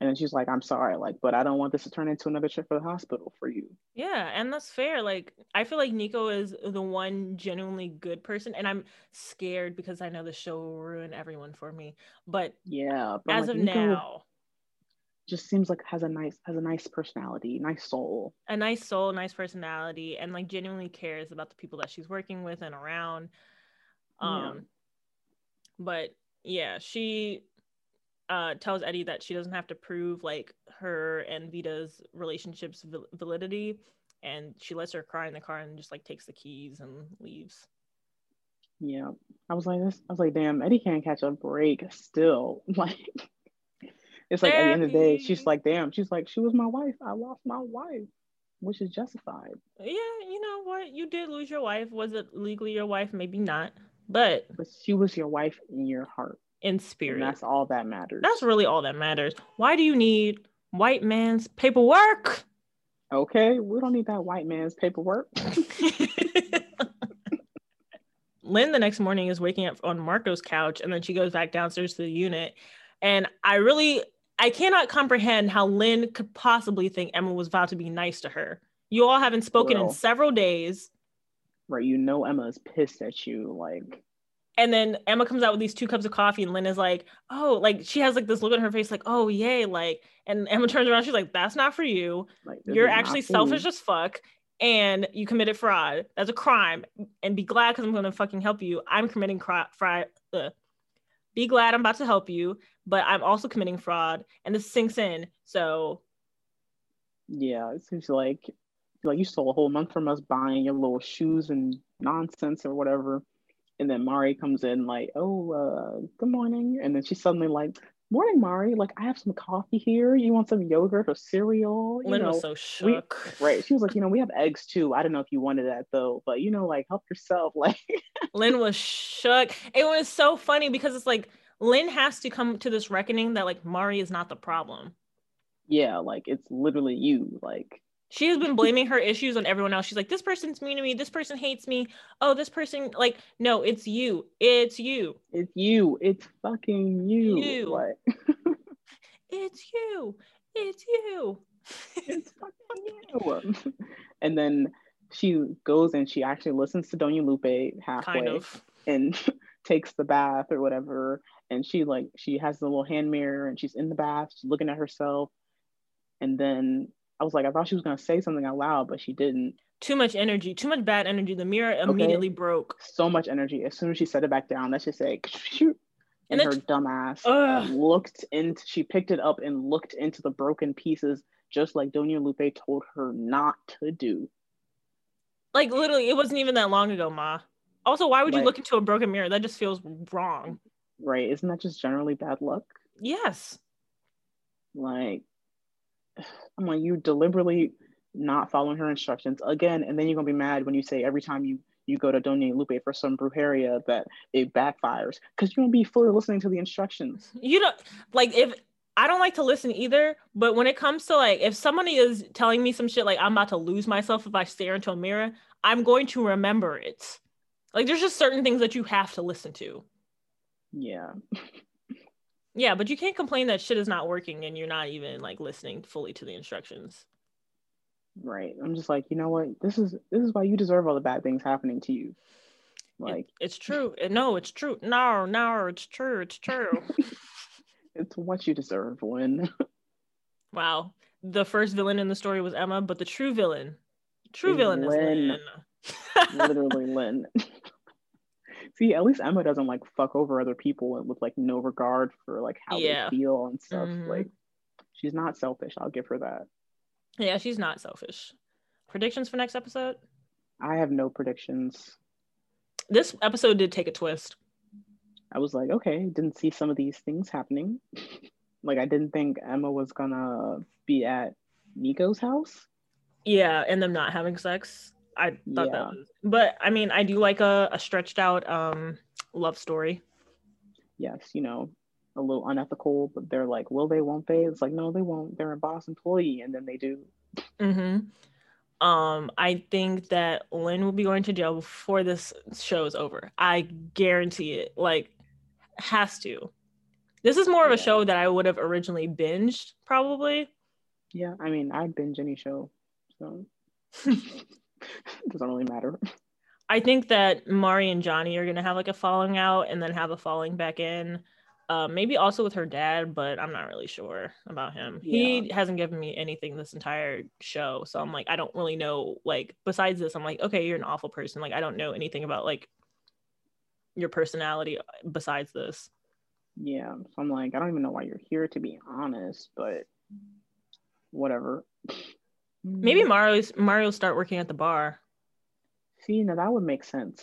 And then she's like, I'm sorry, like, but I don't want this to turn into another trip for the hospital for you. Yeah, and that's fair. Like, I feel like Nico is the one genuinely good person, and I'm scared because I know the show will ruin everyone for me. But Yeah. But as like, of Nico now, just seems like has a nice has a nice personality, nice soul. a nice soul, nice personality, and like genuinely cares about the people that she's working with and around. Yeah. Um, but yeah, she uh tells Eddie that she doesn't have to prove like her and Vida's relationships val- validity, and she lets her cry in the car and just like takes the keys and leaves. Yeah. I was like this I was like, damn, Eddie can't catch a break still. Like it's like at the end of the day, she's like, damn, she's like, she was my wife. I lost my wife, which is justified. Yeah, you know what? You did lose your wife. Was it legally your wife? Maybe not, but But she was your wife in your heart. In And spirit. that's all that matters. That's really all that matters. Why do you need white man's paperwork? okay. We don't need that white man's paperwork. Lynn the next morning is waking up on Marco's couch and then she goes back downstairs to the unit. And I really I cannot comprehend how Lynn could possibly think Emma was about to be nice to her. You all haven't spoken in several days. right. You know Emma is pissed at you. Like, And then Emma comes out with these two cups of coffee, and Lynn is like, "Oh, like she has like this look on her face, like, oh yay, like." And Emma turns around, she's like, "That's not for you. like You're actually selfish as fuck, and you committed fraud. That's a crime. And be glad because I'm going to fucking help you. I'm committing cri- fraud. Uh, be glad I'm about to help you, but I'm also committing fraud, and this sinks in. So Yeah, it seems like like you stole a whole month from us buying your little shoes and nonsense or whatever. And then Mari comes in like, oh, uh, good morning. And then she's suddenly like, morning, Mari. Like, I have some coffee here. You want some yogurt or cereal? You Lynn know, was so we- shook. right. She was like, you know, we have eggs too. I don't know if you wanted that though, but you know, like help yourself. Like, Lynn was shook. It was so funny because it's like Lynn has to come to this reckoning that like Mari is not the problem. yeah, like it's literally you. Like, She has been blaming her issues on everyone else. She's like, this person's mean to me. This person hates me. Oh, this person, like, no, it's you. It's you. it's you. It's fucking you. You. Like, It's you. It's you. it's fucking you. and then she goes and she actually listens to Doña Lupe halfway kind of. and takes the bath or whatever. And she like she has the little hand mirror and she's in the bath, she's looking at herself. And then I was like, I thought she was gonna say something out loud, but she didn't. Too much energy. Too much bad energy. The mirror immediately broke. So much energy. As soon as she set it back down, let's just say shoot. and, And her dumbass Ugh. looked into she picked it up and looked into the broken pieces just like Doña Lupe told her not to do. Like literally, it wasn't even that long ago, Ma. Also, why would you look into a broken mirror? That just feels wrong. Right? Isn't that just generally bad luck? Yes. Like I'm like you deliberately not following her instructions again, and then you're gonna be mad when you say every time you you go to Doña Lupe for some brujería that it backfires because you don't be fully listening to the instructions. You don't like if I don't like to listen either, but when it comes to like if somebody is telling me some shit like I'm about to lose myself if I stare into a mirror, I'm going to remember it. Like there's just certain things that you have to listen to. Yeah. Yeah, but you can't complain that shit is not working and you're not even like listening fully to the instructions. Right. I'm just like, you know what? This is this is why you deserve all the bad things happening to you. It- Like it's true. No, it's true. No, no, it's true. It's true. it's what you deserve when wow. The first villain in the story was Emma, but the true villain, true Is villain is Lynn. Lynn. literally Lynn. See, at least Emma doesn't like fuck over other people with like no regard for like how Yeah. they feel and stuff. Mhm. Like she's not selfish. I'll give her that. yeah, she's not selfish. Predictions for next episode? I have no predictions. This episode did take a twist. I was like, okay, didn't see some of these things happening. like I didn't think Emma was gonna be at Nico's house. Yeah, and them not having sex. I thought Yeah. that was but I mean I do like a, a stretched out um love story. Yes, you know, a little unethical, but they're like, will they, won't they? It's like, no, they won't. They're a boss employee, and then they do. hmm Um, I think that Lynn will be going to jail before this show is over. I guarantee it. Like, has to. This is more of a Yeah. show that I would have originally binged, probably. Yeah, I mean, I'd binge any show, so it doesn't really matter. I think that Mari and Johnny are gonna have like a falling out and then have a falling back in. Uh, maybe also with her dad, but I'm not really sure about him. He hasn't given me anything this entire show, so I'm like, I don't really know. Like, besides this, I'm like, okay, you're an awful person. Like, I don't know anything about like your personality besides this. Yeah, so I'm like, I don't even know why you're here, to be honest, but whatever. Maybe Mm, Mario's Mario start working at the bar. see, now that would make sense.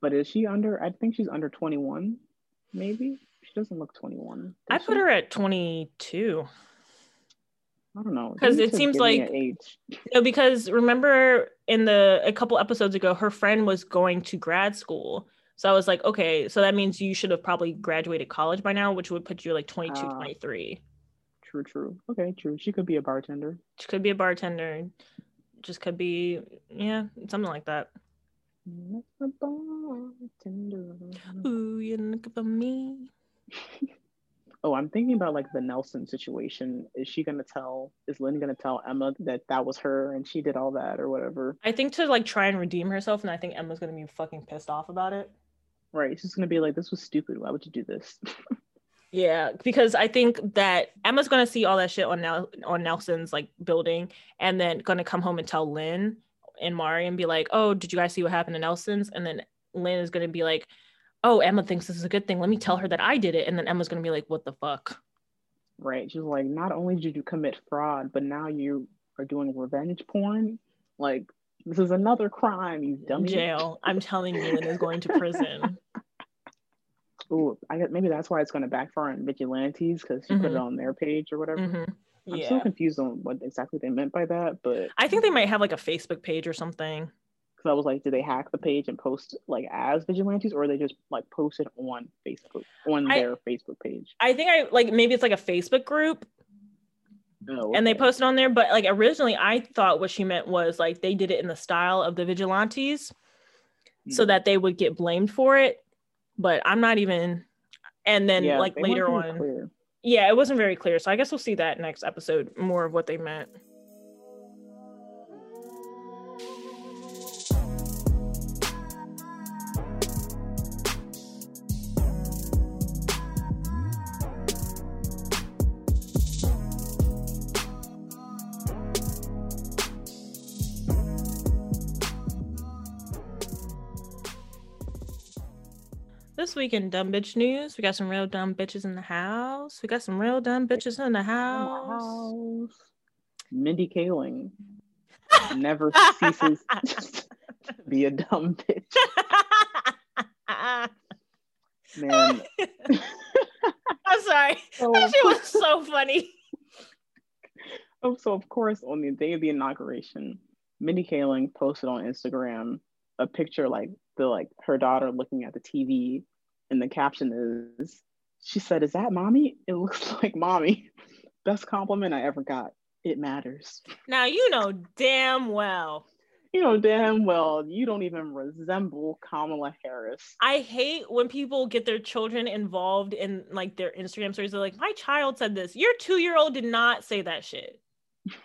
But is she under? I think she's under 21, maybe. She doesn't look 21. I does put she? her at 22. I don't know. Because it seems give me an like- age. No, because remember in the a couple episodes ago, her friend was going to grad school. So I was like, okay, so that means you should have probably graduated college by now, which would put you like 22, Ah. 23. True, true. Okay, true. She could be a bartender. She could be a bartender, just could be, yeah, something like that. A bartender. Ooh, you look for me. Oh, I'm thinking about like the Nelson situation. Is she gonna tell? Is Lynn gonna tell Emma that that was her and she did all that or whatever? I think to like try and redeem herself, and I think Emma's gonna be fucking pissed off about it. Right. She's gonna be like, "This was stupid. Why would you do this?" Yeah, because I think that Emma's gonna see all that shit on Nel- on Nelson's like building, and then gonna come home and tell Lynn and Mari and be like, "Oh, did you guys see what happened to Nelson's?" And then Lynn is gonna be like, "Oh, Emma thinks this is a good thing. Let me tell her that I did it." And then Emma's gonna be like, "What the fuck?" right. She's like, "Not only did you commit fraud, but now you are doing revenge porn. Like, this is another crime, you dummy." Jail. I'm telling you, Lynn is going to prison. Ooh, I guess maybe that's why it's gonna backfire on vigilantes because she put it Mhm. on their page or whatever. hmm I'm still Yeah, confused on what exactly they meant by that, but I think they might have like a Facebook page or something. because I was like, did they hack the page and post like as vigilantes, or they just like posted on Facebook on I- their Facebook page? I think I like maybe it's like a Facebook group Oh, and they posted on there but like originally i thought what she meant was like they did it in the style of the vigilantes so Mm. that they would get blamed for it but i'm not even and then Yeah, like later on clear. yeah it wasn't very clear so i guess we'll see that next episode more of what they meant This week in dumb bitch news, we got some real dumb bitches in the house. We got some real dumb bitches in the house. House. Mindy Kaling never ceases to be a dumb bitch. Man, I'm sorry. so, That shit was so funny. oh, so of course, on the day of the inauguration, Mindy Kaling posted on Instagram a picture like the like her daughter looking at the TV, and the caption is, "She said, is that mommy? It looks like mommy. Best compliment I ever got. It matters." Now you know damn well. You know damn well you don't even resemble Kamala Harris. I hate when people get their children involved in like their Instagram stories. They're like, my child said this. Your two year old did not say that shit.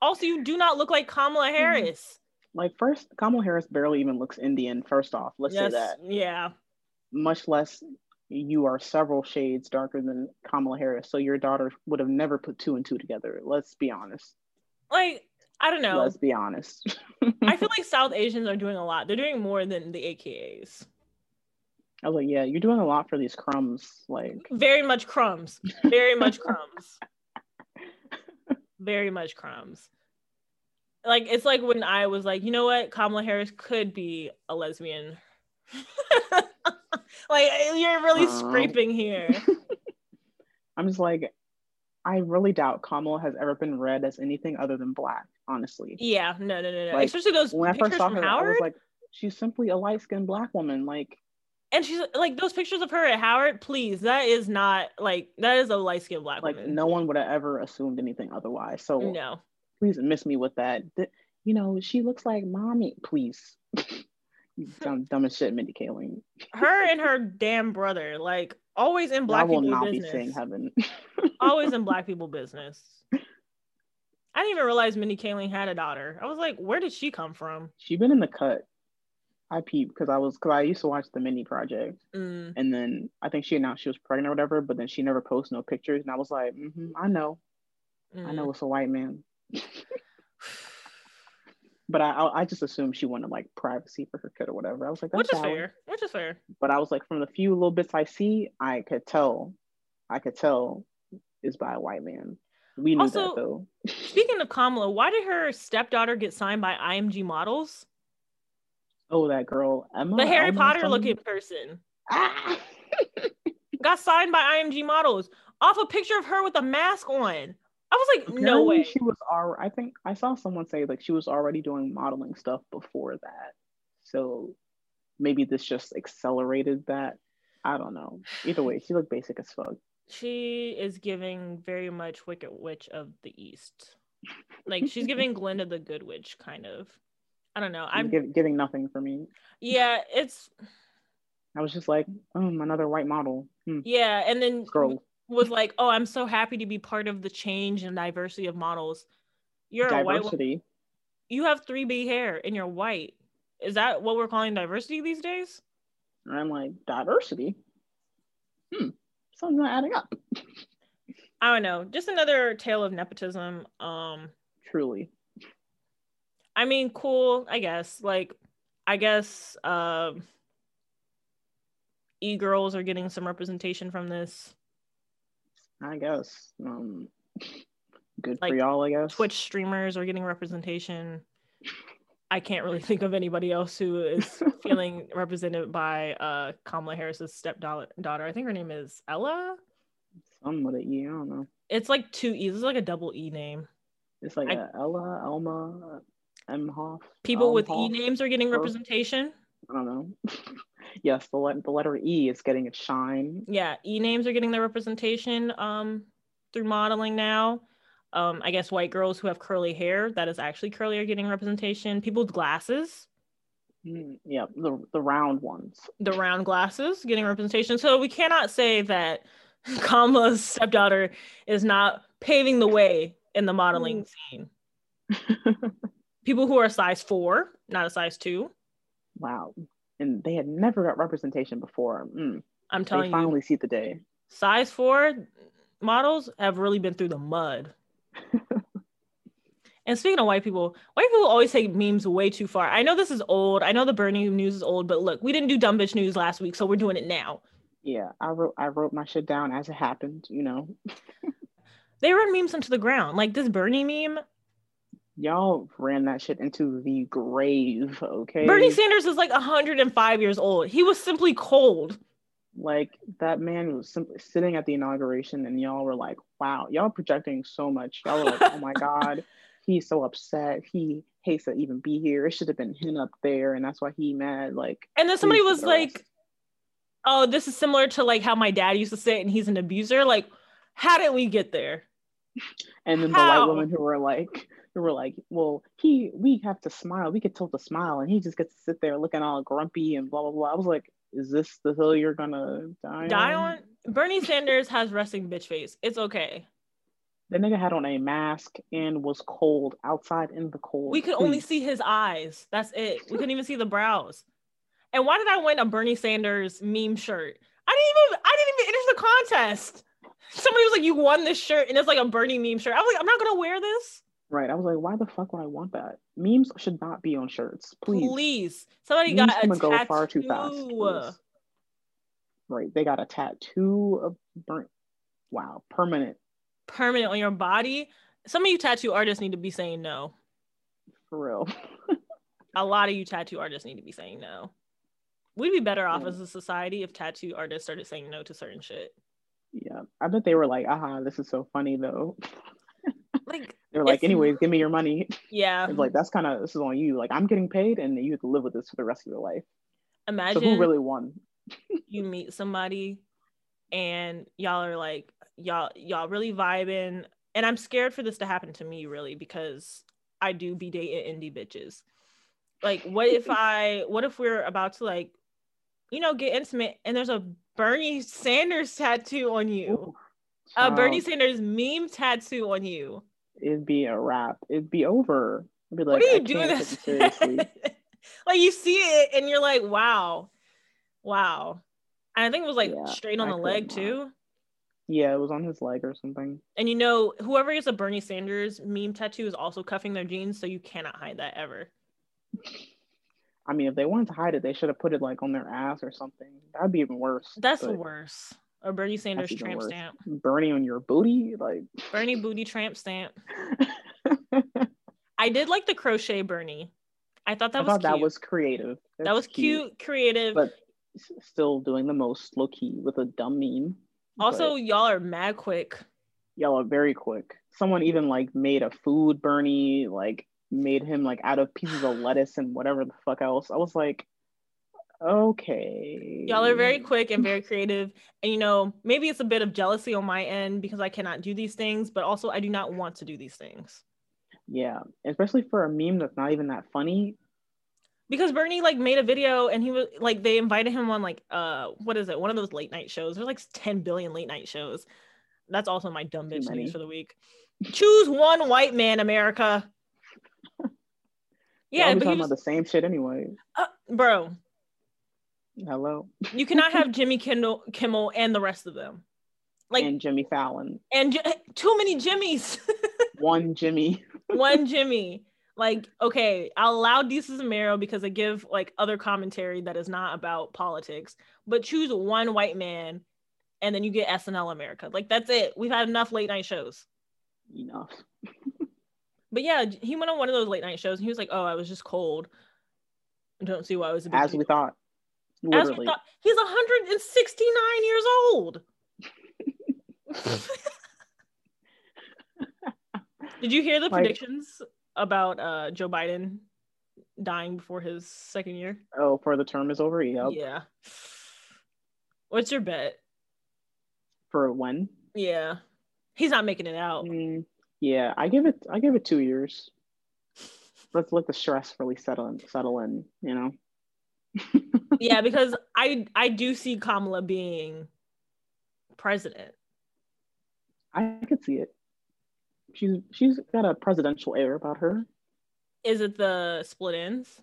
also, you do not look like Kamala mm-hmm. Harris. Like first, Kamala Harris barely even looks Indian. First off, let's Yes, say that. Yeah. Much less, you are several shades darker than Kamala Harris. So your daughter would have never put two and two together. Let's be honest. Like, I don't know. Let's be honest. I feel like South Asians are doing a lot. They're doing more than the AKAs. I oh, was like, yeah, you're doing a lot for these crumbs. Like, Very much crumbs. Very much crumbs. Very much crumbs. Like it's like when I was like, you know what, Kamala Harris could be a lesbian. like you're really Um, scraping here. I'm just like, I really doubt Kamala has ever been read as anything other than black. Honestly, Yeah, no, no, no, no. Like, Especially those when I pictures first saw from her, I Howard. was like, she's simply a light skinned black woman. Like, and she's like those pictures of her at Howard. Please, that is not like that is a light skinned black woman. like woman. no one would have ever assumed anything otherwise. So no. please miss me with that. Th- you know, she looks like mommy. Please, dumb, dumb as shit, Mindy Kaling. Her and her damn brother, like always in I black will people not business. be saying heaven. always in black people business. I didn't even realize Mindy Kaling had a daughter. I was like, where did she come from? she been in the cut. I peeped because I was because I used to watch the Mindy Project, Mm, and then I think she announced she was pregnant or whatever, but then she never posted no pictures, and I was like, hmm I know, I mm. know it's a white man. But I, I just assumed she wanted like privacy for her kid or whatever. I was like, that's Which is valid. fair. Which is fair. But I was like, from the few little bits I see, I could tell, I could tell is by a white man. We knew Also, that though. Speaking of Kamala, why did her stepdaughter get signed by IMG Models? Oh, that girl Emma. The Harry Elma Potter something? looking person Ah! got signed by IMG Models off a picture of her with a mask on. I was like, no way. She was already. I think I saw someone say like she was already doing modeling stuff before that. So maybe this just accelerated that. I don't know. Either way, she looked basic as fuck. She is giving very much Wicked Witch of the East. Like she's giving Glinda the Good Witch, kind of. I don't know. I'm give, giving nothing for me. yeah, it's I was just like, um, another white model. Hmm. yeah, and then Scroll. Was like, oh, I'm so happy to be part of the change and diversity of models. You're a white. Diversity. You have 3B hair and you're white. Is that what we're calling diversity these days? And I'm like, diversity? Hmm. Something's not adding up. I don't know. Just another tale of nepotism. Um, Truly. I mean, cool, I guess. Like, I guess um e girls are getting some representation from this. I guess. Um good Like, for y'all, I guess. Twitch streamers are getting representation. I can't really think of anybody else who is feeling represented by uh Kamala Harris's stepdaughter. I think her name is Ella. Some with an E, I don't know. It's like two E's. It's like a double E name. It's like I- a Ella, Elma, Emhoff. People with E names are getting representation. I don't know. yes, the, le- the letter E is getting its shine. Yeah, E names are getting their representation um through modeling now. Um, I guess white girls who have curly hair that is actually curly are getting representation. People with glasses, Mm, yeah, the the round ones. the round glasses, getting representation. So we cannot say that Kamala's stepdaughter is not paving the way in the modeling scene. People who are size four, not a size two. Wow. And they had never got representation before. Mm, I'm they telling you, finally see the day. size four models have really been through the mud. And speaking of white people, white people always take memes way too far. I know this is old. I know the Bernie news is old, but look, we didn't do dumb bitch news last week, so we're doing it now. Yeah, I wrote I wrote my shit down as it happened. You know, They run memes into the ground. Like this Bernie meme. Y'all ran that shit into the grave. Okay, Bernie Sanders is like 105 years old. He was simply cold. like that man was simply sitting at the inauguration, and y'all were like, "Wow, y'all projecting so much." Y'all were like, "Oh my god, he's so upset. He hates to even be here. It should have been him up there, and that's why he mad." Like, And then somebody was like, "Oh, this is similar to like how my dad used to sit, and he's an abuser." Like, how did we get there? And then the white women who were like, who were like, well, he, we have to smile. We get told to smile, and he just gets to sit there looking all grumpy and blah blah blah. I was like, is this the hill you're gonna die, Die on Bernie Sanders has resting bitch face. It's okay. The nigga had on a mask and was cold outside in the cold. We could only see his eyes. That's it. We couldn't even see the brows. And why did I win a Bernie Sanders meme shirt? I didn't even I didn't even enter the contest. Somebody was like, "You won this shirt," and it's like a Bernie meme shirt. I was like, "I'm not gonna wear this." Right. I was like, why the fuck would I want that? Memes should not be on shirts. Please. Please, somebody Memes got a go far too fast. please. Right. They got a tattoo of burnt. Wow. Permanent. permanent on your body. Some of you tattoo artists need to be saying no. For real. A lot of you tattoo artists need to be saying no. We'd be better off Yeah. as a society if tattoo artists started saying no to certain shit. Yeah. I bet they were like, aha, this is so funny though. Like, they're like, anyways, give me your money. yeah. It's like that's kind of this is on you. Like I'm getting paid, and you have to live with this for the rest of your life. Imagine So who really won? you meet somebody and y'all are like, y'all, y'all really vibing. And I'm scared for this to happen to me, really, because I do be dating indie bitches. Like, what if I, what if we're about to like, you know, get intimate and there's a Bernie Sanders tattoo on you? Ooh, a Bernie Sanders meme tattoo on you. It'd be a wrap. It'd be over. I'd be like, what are you doing this? like you see it and you're like, wow, wow. And I think it was like Yeah, straight on I the leg not. too. yeah, it was on his leg or something. And you know, whoever gets a Bernie Sanders meme tattoo is also cuffing their jeans, so you cannot hide that ever. I mean, if they wanted to hide it, they should have put it like on their ass or something. That'd be even worse. That's but worse. A Bernie Sanders tramp stamp. Bernie on your booty, like. Bernie booty tramp stamp. I did like the crochet Bernie. I thought that I was thought cute. that was creative. that was cute, creative. but still doing the most low key with a dumb meme. also, But y'all are mad quick. y'all are very quick. Someone even like made a food Bernie, like made him like out of pieces of lettuce and whatever the fuck else. I was like, okay. Y'all are very quick and very creative. And you know, maybe it's a bit of jealousy on my end because I cannot do these things, but also I do not want to do these things. Yeah, especially for a meme that's not even that funny. Because Bernie like made a video and he was like they invited him on like uh what is it? One of those late night shows. There's like 10 billion late night shows. That's also my dumb bitch news for the week. Choose one white man, America. Yeah, but talking was, about the same shit anyway. uh, bro, Hello, you cannot have Jimmy Kimmel, Kimmel and the rest of them. Like and Jimmy Fallon, and J- too many Jimmys. one Jimmy. one Jimmy. Like, okay, I'll allow Desus and Mero because I give like other commentary that is not about politics, but choose one white man and then you get SNL America. Like, that's it. We've had enough late night shows. Enough. But yeah, he went on one of those late night shows and he was like, oh, I was just cold. I don't see why I was a big As deal." we thought. As Literally. we thought. He's 169 years old. Did you hear the Like- predictions about uh, Joe Biden dying before his second year? Oh, for the term is over. Yep. Yeah. What's your bet? For when? Yeah. He's not making it out. Mm, yeah, I give it. I give it two years. Let's let the stress really settle in. Settle in. You know. Yeah, because I I do see Kamala being president. I could see it. She's she's got a presidential air about her. Is it the split ends?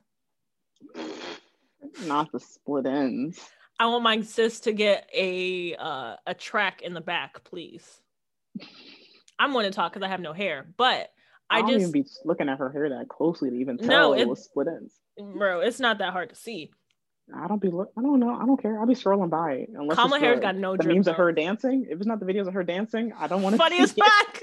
Not the split ends. I want my sis to get a uh, a track in the back, please. I'm going to talk because I have no hair, but I, I don't just even be looking at her hair that closely to even tell No, it it- was split ends. bro, it's not that hard to see. I don't be look. I don't know. I don't care. I'll be scrolling by it. Unless Kamala Harris got no the memes of her dancing. If it's not the videos of her dancing, I don't want to. Funny as fuck.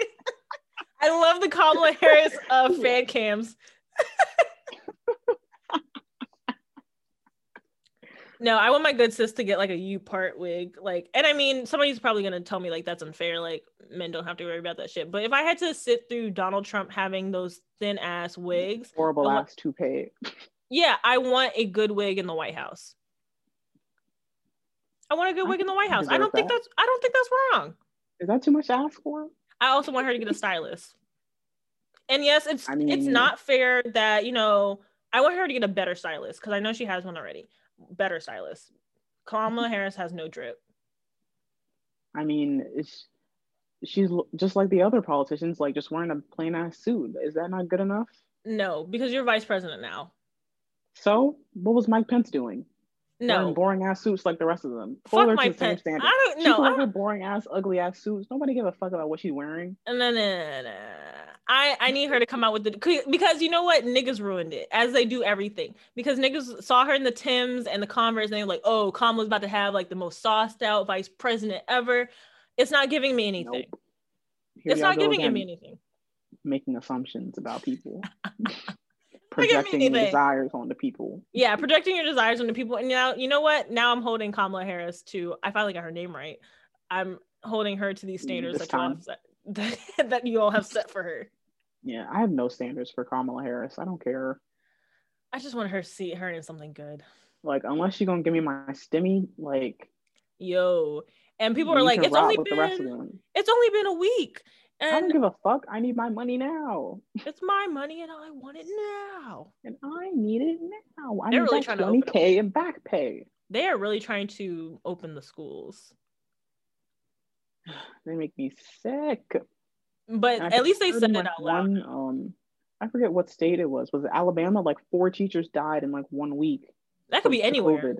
I love the Kamala Harris uh, fan cams. no, I want my good sis to get like a U part wig. Like, and I mean, somebody's probably gonna tell me like that's unfair. Like, men don't have to worry about that shit. But if I had to sit through Donald Trump having those thin ass wigs, Horrible ass toupee. Yeah, I want a good wig in the White House. I want a good I wig in the White House. I don't think that. that's I don't think that's wrong. Is that too much to ask for? I also want her to get a stylist. And yes, it's I it's not fair that you know I want her to get a better stylist because I know she has one already. Better stylist. Kamala Harris has no drip. I mean, it's, she's just like the other politicians, like just wearing a plain ass suit. Is that not good enough? No, because you're vice president now. So, what was Mike Pence doing? Wearing No, boring ass suits like the rest of them. fuck Mike Pence. standard. I don't know. I on her boring ass, ugly ass suits. Nobody give a fuck about what she's wearing. no, no, no, no. I I need her to come out with the because you know what niggas ruined it as they do everything because niggas saw her in the Tims and the Converse and they were like oh Kamala's about to have like the most sauced out vice president ever. It's not giving me anything. Nope. It's not giving again, me anything. Making assumptions about people. Projecting your desires onto people. yeah projecting your desires onto people. And now you know what? Now i'm holding kamala harris to i finally got her name right. I'm holding her to these standards that you, all have set, that, that you all have set for her. Yeah, I have no standards for Kamala Harris. I don't care. i just want her to see her in something good. Like, unless you're gonna give me my stimmy, like yo. And people are like it's only with the rest of been it's only been a week I don't and give a fuck. I need my money now, it's my money and i want it now and I need it now. I They're need really trying to open twenty k in back pay. they are really trying to open the schools They make me sick. but at least they said it out loud One, um, I forget what state it was. Was it Alabama? Like four teachers died in like one week. that could be anywhere COVID.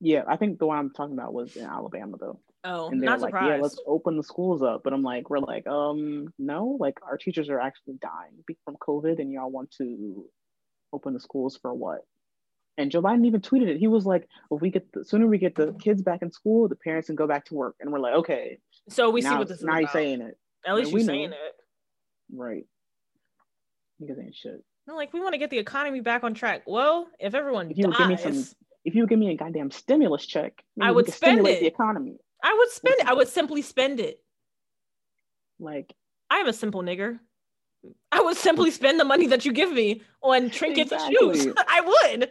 Yeah, I think the one I'm talking about was in Alabama though. Oh and they're not like, surprised yeah, let's open the schools up. But I'm like, we're like, um, no, like our teachers are actually dying from COVID, and y'all want to open the schools for what? And Joe Biden even tweeted it. He was like, if we get the sooner we get the kids back in school, the parents can go back to work. And we're like, okay, so we now, see what this is now about. you're saying it, At least you're know. saying it. right? Niggas ain't shit. No, like we want to get the economy back on track. Well, if everyone If you would give me some- If you give me a goddamn stimulus check, I would spend stimulate it. the economy. I would spend it. I would simply spend it. Like I am a simple nigger. I would simply spend the money that you give me on trinkets and shoes. I would.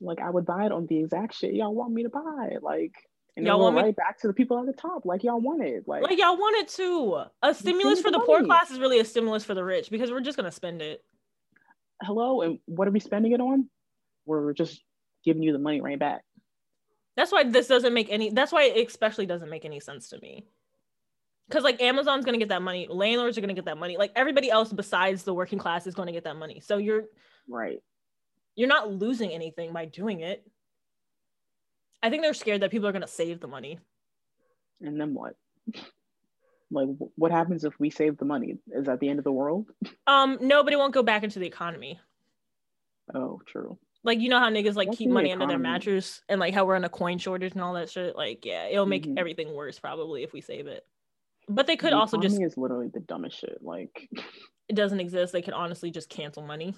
like I would buy it on the exact shit y'all want me to buy. Like and Y'all want me- right back to the people at the top, like y'all wanted. Like, Like y'all wanted to. A stimulus for the the poor class is really a stimulus for the rich because we're just gonna spend it. hello, and what are we spending it on? We're just giving you the money right back. That's why this doesn't make any. That's why it especially doesn't make any sense to me. Because like Amazon's gonna get that money, landlords are gonna get that money. Like everybody else besides the working class is gonna get that money. So you're Right. you're not losing anything by doing it. I think they're scared that people are gonna save the money. And then what? like what happens if we save the money? Is that the end of the world? Um, no, but it won't go back into the economy. Oh, true. Like you know how niggas like keep money under their mattress and like how we're in a coin shortage and all that shit. Like, yeah, it'll make Mhm. everything worse probably if we save it. But they could The also just is literally the dumbest shit. Like, it doesn't exist. They could honestly just cancel money.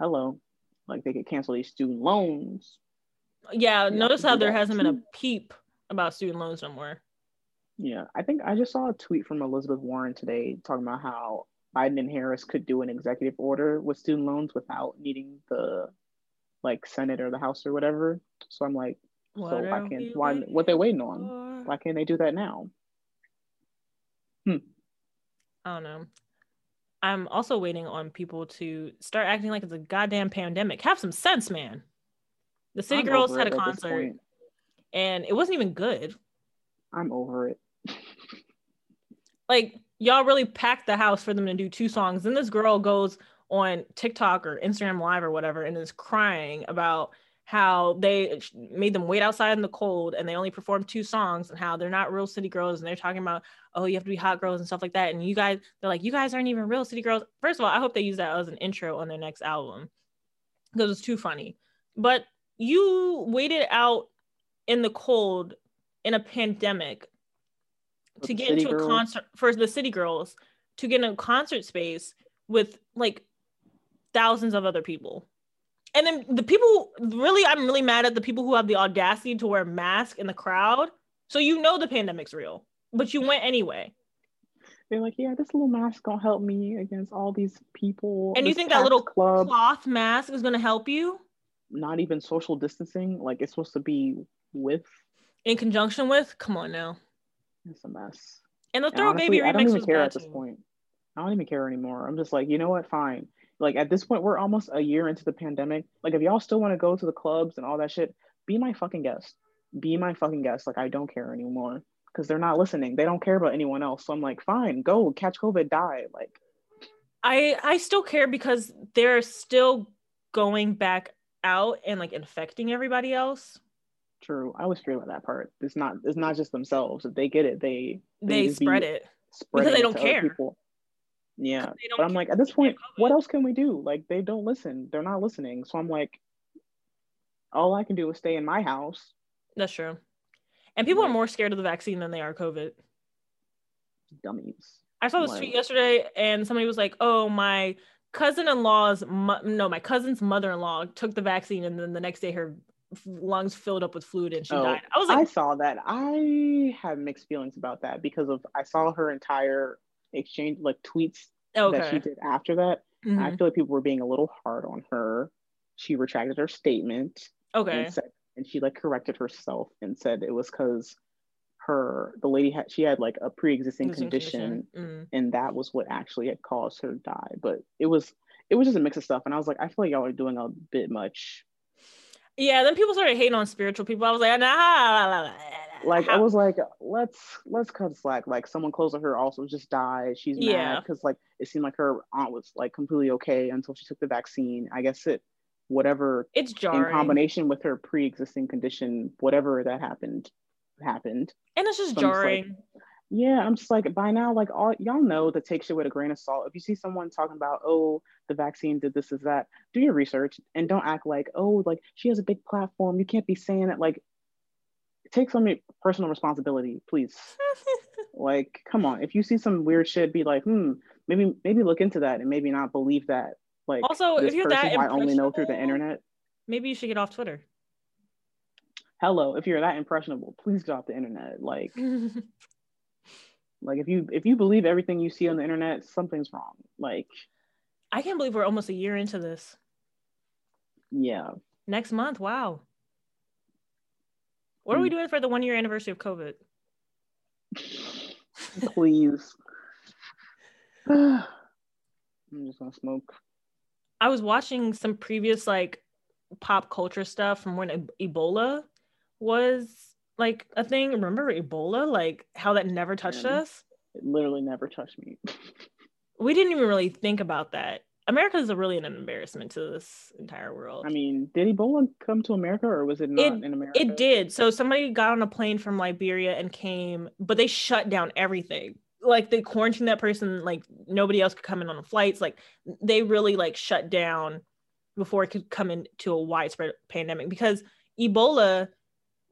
hello. Like they could cancel these student loans. Yeah, notice how there hasn't been a peep about student loans no more. Yeah, I think I just saw a tweet from Elizabeth Warren today talking about how Biden and Harris could do an executive order with student loans without needing the like Senate or the House or whatever. So I'm like, so why can't why what they waiting on? for? Why can't they do that now? Hmm. I don't know. I'm also waiting on people to start acting like it's a goddamn pandemic. Have some sense, man. The City I'm Girls had a concert and it wasn't even good. I'm over it. Like y'all really packed the house for them to do two songs. Then this girl goes on TikTok or Instagram Live or whatever and is crying about how they made them wait outside in the cold and they only performed two songs and how they're not real city girls and they're talking about oh you have to be hot girls and stuff like that. And you guys they're like you guys aren't even real city girls. First of all i hope they use that as an intro on their next album. Because it's too funny. But you waited out in the cold in a pandemic to get into a concert for the city girls to get in a concert space with like thousands of other people and then the people really i'm really mad at the people who have the audacity to wear masks in the crowd so you know the pandemic's real but you went anyway They're like, yeah, this little mask gonna help me against all these people. and you think that little club, cloth mask is going to help you not even social distancing. Like it's supposed to be with. in conjunction with come on now It's a mess. and the And throw honestly, baby I don't even care at this point. I don't even care anymore. I'm just like, you know what? Fine. Like at this point, we're almost a year into the pandemic. Like if y'all still want to go to the clubs and all that shit, be my fucking guest. Be my fucking guest. Like I don't care anymore because they're not listening. They don't care about anyone else. So I'm like, fine, go catch COVID, die. Like I I still care because they're still going back out and like infecting everybody else. true. I was straight about that part. It's not. It's not just themselves. If they get it, they They be spread it. spreading they it don't care. people. Yeah, but I'm like at this because they have point, what else can we do? Like they don't listen. They're not listening. So I'm like, all I can do is stay in my house. That's true. And people are more scared of the vaccine than they are COVID. Dummies. I saw this Like- tweet yesterday, and somebody was like, "Oh, my cousin-in-law's mo- no, my cousin's mother-in-law took the vaccine, and then the next day her lungs filled up with fluid and she Oh, died." I was like, I saw that. I have mixed feelings about that because of I saw her entire exchange like tweets that she did after that. Mhm. I feel like people were being a little hard on her. She retracted her statement. Okay. and said and she like corrected herself and said it was because her the lady had she had like a pre-existing Losing condition, Mm. and that was what actually had caused her to die but it was it was just a mix of stuff and i was like i feel like y'all are doing a bit much Yeah, then people started hating on spiritual people. I was like, nah. like i was like let's let's cut slack like someone close to her also just died she's Yeah. mad because like it seemed like her aunt was like completely okay until she took the vaccine i guess it whatever it's jarring. in combination with her pre-existing condition whatever that happened happened and it's just So just like, jarring. Yeah, I'm just like by now, like all y'all know to take shit with a grain of salt. If you see someone talking about, oh, the vaccine did this, is that, do your research and don't act like, oh, like she has a big platform. You can't be saying it. Like, take some personal responsibility, please. like, come on. If you see some weird shit, be like, hmm, maybe maybe look into that and maybe not believe that. Like, Also, if you're that I only know through the internet. Maybe you should get off Twitter. Hello, if you're that impressionable, please get off the internet. Like, like if you if you believe everything you see on the internet, something's wrong. Like, I can't believe we're almost a year into this. yeah. Next month, wow. What are we Hmm. doing for the one year anniversary of COVID? please. I'm just gonna smoke. I was watching some previous like pop culture stuff from when Ebola was like a thing. Remember Ebola? Like how that never touched Mhm. us? It literally never touched me. We didn't even really think about that. America is a really an embarrassment to this entire world. I mean, did Ebola come to America or was it not in America? It did. So somebody got on a plane from Liberia and came, but they shut down everything. Like they quarantined that person. Like nobody else could come in on the flights. Like they really like shut down before it could come into a widespread pandemic because Ebola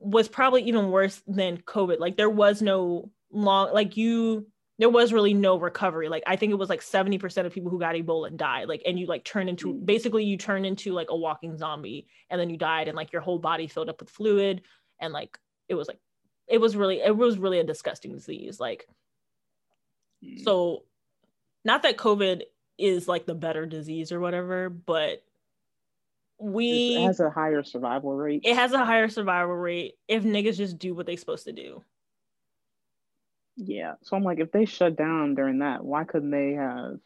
was probably even worse than COVID. Like there was no long, like you, there was really no recovery. Like I think it was like 70% of people who got Ebola and died. Like, and you like turn into, Mm. basically you turn into like a walking zombie and then you died and like your whole body filled up with fluid. And like, it was like, it was really, it was really a disgusting disease. Like, Mm. so not that COVID is like the better disease or whatever, but we it has a higher survival rate. it has a higher survival rate if niggas just do what they supposed to do. yeah. So I'm like, if they shut down during that, why couldn't they have?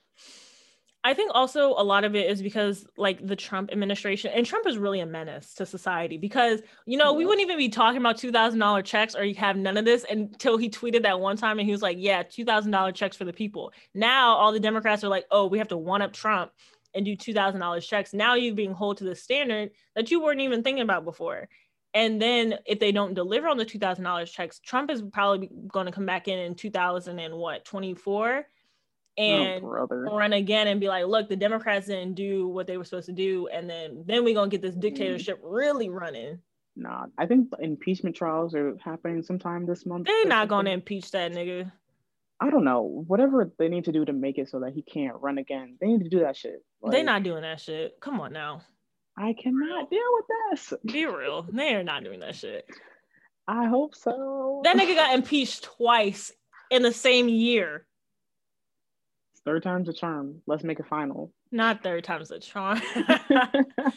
I think also a lot of it is because like the Trump administration and Trump is really a menace to society because you know we wouldn't even be talking about two thousand dollar checks or you have none of this until he tweeted that one time and he was like, yeah, two thousand dollar checks for the people. Now all the Democrats are like, oh, we have to one up Trump and do two thousand dollars checks. Now you're being held to the standard that you weren't even thinking about before. And then if they don't deliver on the two thousand dollars checks, Trump is probably going to come back in in two thousand and what twenty four, oh, and oh, run again and be like, look, the Democrats didn't do what they were supposed to do, and then then we're gonna get this dictatorship mm. really running. Nah, I think impeachment trials are happening sometime this month. They're not gonna impeach that nigga. I don't know. Whatever they need to do to make it so that he can't run again, they need to do that shit. They're not doing that shit. Come on now. I cannot deal with this. Be real. They are not doing that shit. I hope so. That nigga got impeached twice in the same year. Third time's a charm. Let's make a final. Not third time's a charm.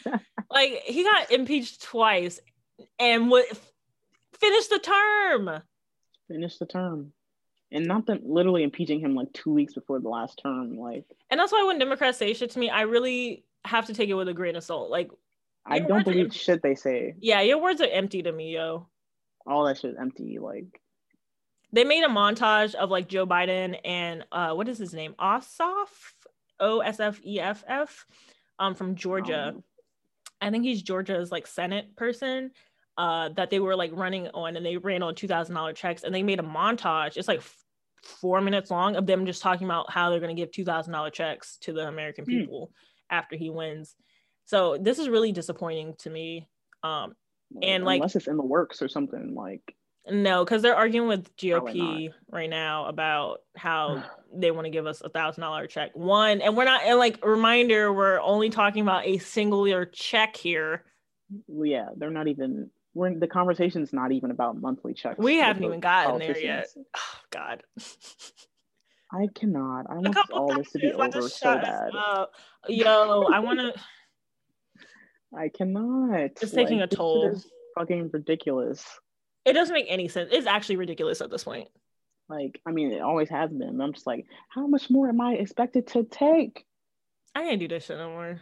like he got impeached twice and would finish the term. Finish the term. And not them literally impeaching him like two weeks before the last term. Like And that's why when Democrats say shit to me, I really have to take it with a grain of salt. Like, I don't believe shit they say. yeah, your words are empty to me, yo. All that shit empty. Like They made a montage of like Joe Biden and uh what is his name? Ossoff? O S F E F F um from Georgia. um, I think he's Georgia's like Senate person uh, that they were like running on and they ran on $2,000 checks and they made a montage. It's like f- four minutes long of them just talking about how they're going to give $2,000 checks to the American Hmm. people after he wins. So this is really disappointing to me. Um, And, like- unless it's in the works or something like no, because they're arguing with GOP right now about how they want to give us a thousand dollar check. One, and we're not, and like reminder, we're only talking about a singular check here. yeah, they're not even we're in, the conversation's not even about monthly checks. We haven't even gotten there yet. Oh, God. I cannot. I want all this to be like, over so bad. up. Yo, I want to. I cannot. It's taking a toll. is Fucking ridiculous. It doesn't make any sense. It's actually ridiculous at this point. Like, I mean, it always has been. I'm just like, how much more am I expected to take? I can't do this shit no more.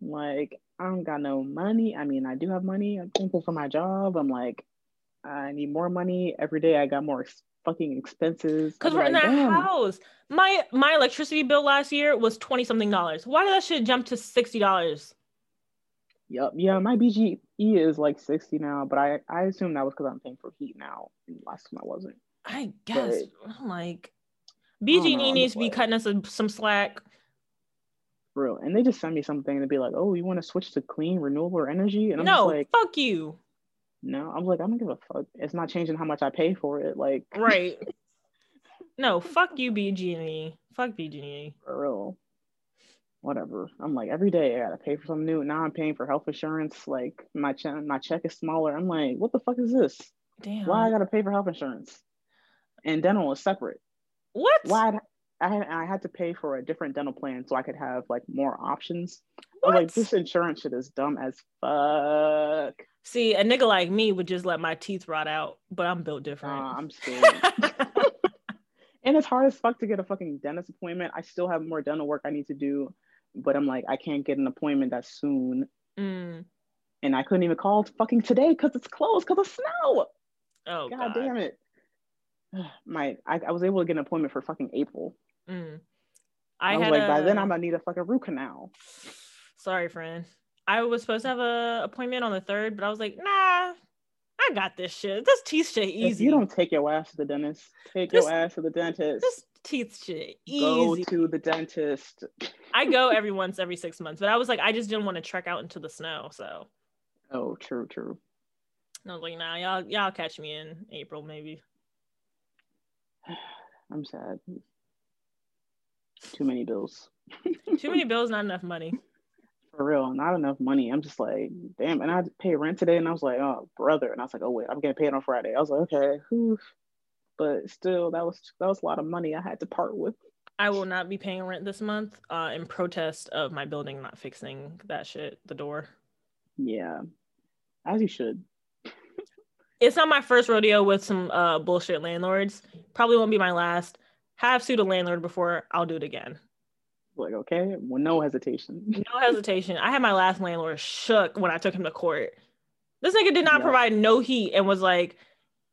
Like, I don't got no money. I mean, I do have money. I'm thankful for my job. I'm like, I need more money every day. I got more ex- fucking expenses. Because we're in that damn. house. My my electricity bill last year was twenty something dollars. Why did that shit jump to sixty dollars? Yep. Yeah, my BGE is like 60 now, but I I assume that was because I'm paying for heat now. Last time I wasn't. I guess I'm like BG&E needs to be cutting us some slack. Real. And they just send me something to be like, oh, you want to switch to clean renewable energy? And I'm No, just like, fuck you. no. I'm like, I don't give a fuck. It's not changing how much I pay for it. Like, Right. no, fuck you, BG&E. Fuck BG&E. for real. Whatever. I'm like, every day I gotta pay for something new. Now I'm paying for health insurance. Like my check, my check is smaller. I'm like, what the fuck is this? Damn. Why I gotta pay for health insurance? And dental is separate. What? why I had, I had to pay for a different dental plan so I could have like more options. Like, this insurance shit is dumb as fuck. See, a nigga like me would just let my teeth rot out, but I'm built different. Nah, I'm scared. and it's hard as fuck to get a fucking dentist appointment. I still have more dental work I need to do, but I'm like, I can't get an appointment that soon. Mm. And I couldn't even call fucking today because it's closed because of snow. Oh God, God, damn it. My, I, I was able to get an appointment for fucking April. Mm. I, I, was had like, a, by then I'm gonna need a fucking root canal. Sorry, friend. I was supposed to have a appointment on the third, but I was like, nah, I got this shit. This teeth shit easy. If you don't take your ass to the dentist, take This- your ass to the dentist. this teeth shit easy. Go to the dentist. I go every once every six months, but I was like, I just didn't want to trek out into the snow, so Oh, true, true. I was like, nah, y'all y'all catch me in April maybe. I'm sad. Too many bills. Too many bills, not enough money. For real, not enough money. I'm just like, damn. And I had to pay rent today, and I was like, oh, brother. And I was like, oh wait, I'm getting paid on Friday. I was like, okay, whew. But still, that was that was a lot of money I had to part with. I will not be paying rent this month uh, in protest of my building not fixing that shit, the door. Yeah, as you should. It's not my first rodeo with some uh, bullshit landlords. Probably won't be my last. Have sued a landlord before I'll do it again. Like, okay, well, no hesitation. No hesitation. I had my last landlord shook when I took him to court. This nigga did not Yeah. provide no heat and was like,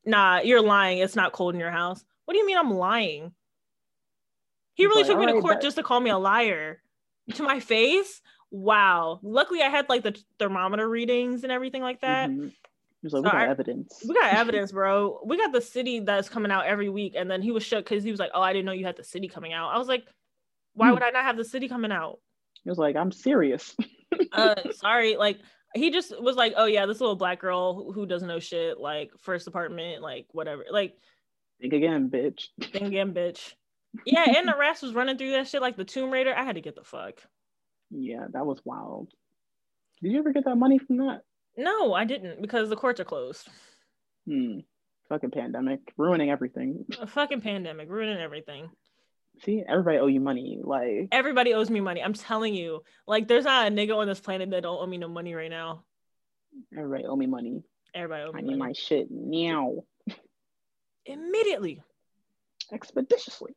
nah, you're lying. It's not cold in your house. What do you mean I'm lying? He really like, took me to "Alright, court bet." just to call me a liar. to my face. Wow. Luckily, I had like the thermometer readings and everything like that. Mhm. He was like, So we got I- evidence. We got evidence, bro. We got the city that's coming out every week. And then he was shook because he was like, Oh, I didn't know you had the city coming out. I was like, Why Hmm. would I not have the city coming out? He was like, I'm serious. Uh, sorry. Like, he just was like, Oh, yeah, this little black girl who- who doesn't know shit, like, first apartment, like, whatever. Like, Think again, bitch. Think again, bitch. Yeah, and the rest was running through that shit like the Tomb Raider. I had to get the fuck. Yeah, that was wild. Did you ever get that money from that? No, I didn't because the courts are closed. Hmm. Fucking pandemic, ruining everything. A fucking pandemic, ruining everything. See, everybody owe you money. Like, Everybody owes me money. I'm telling you. Like, there's not a nigga on this planet that don't owe me no money right now. everybody owe me money. Everybody owe I me need my shit now, Immediately. expeditiously.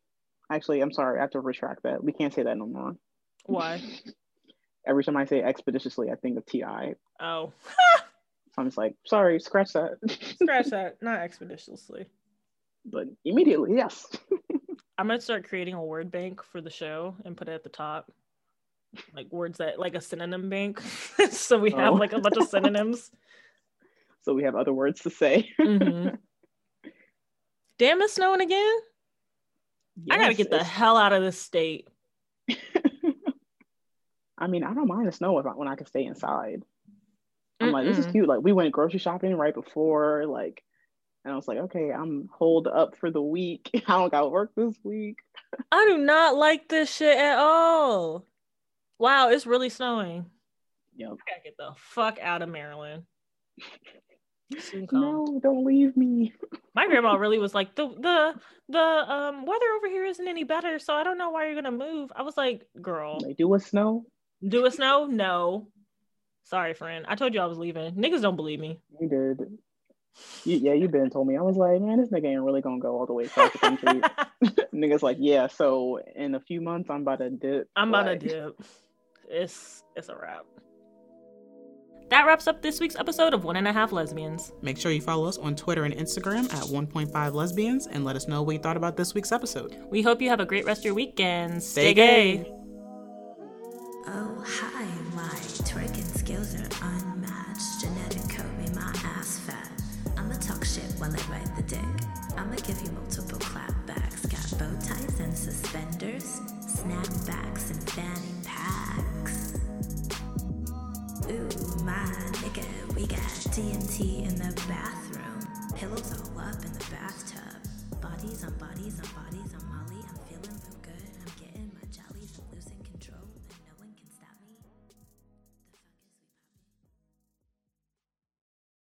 Actually, I'm sorry. I have to retract that. We can't say that no more. Why? Every time I say expeditiously, I think of Ti. Oh, So I'm just like, sorry, scratch that. scratch that. Not expeditiously. but immediately, yes. I'm gonna start creating a word bank for the show and put it at the top. Like words that like a synonym bank. so we have Oh. like a bunch of synonyms. so we have other words to say. Mhm. Damn, it's snowing again. I gotta get the hell out of this state. I mean, I don't mind the snow if I, when I can stay inside. I'm like, this is cute. Like, we went grocery shopping right before, like, and I was like, okay, I'm holed up for the week. I don't got work this week. I do not like this shit at all. Wow, it's really snowing. Yep. I gotta get the fuck out of Maryland. No, don't leave me. My grandma really was like, the the the um weather over here isn't any better, so I don't know why you're gonna move. I was like, girl, They do a snow. Do it snow? No. Sorry, friend. I told you I was leaving. Niggas don't believe me. You did. You, yeah, you been told me. I was like, man, this nigga ain't really gonna go all the way across the country. Niggas like, yeah. So in a few months, I'm about to dip. I'm about like, to dip. It's it's a wrap. That wraps up this week's episode of One and a Half Lesbians. Make sure you follow us on Twitter and Instagram at 1.5 lesbians and let us know what you thought about this week's episode. We hope you have a great rest of your weekend. Stay Stay gay. gay. Oh, hi, my twerking skills are unmatched. Genetic code made my ass fat. I'ma talk shit while I ride the dick. I'ma give you multiple clapbacks. Got bow ties and suspenders, snapbacks and fanny packs. Ooh, my nigga, we got TNT in the bathroom. Pillows all up in the bathtub. Bodies on bodies on bodies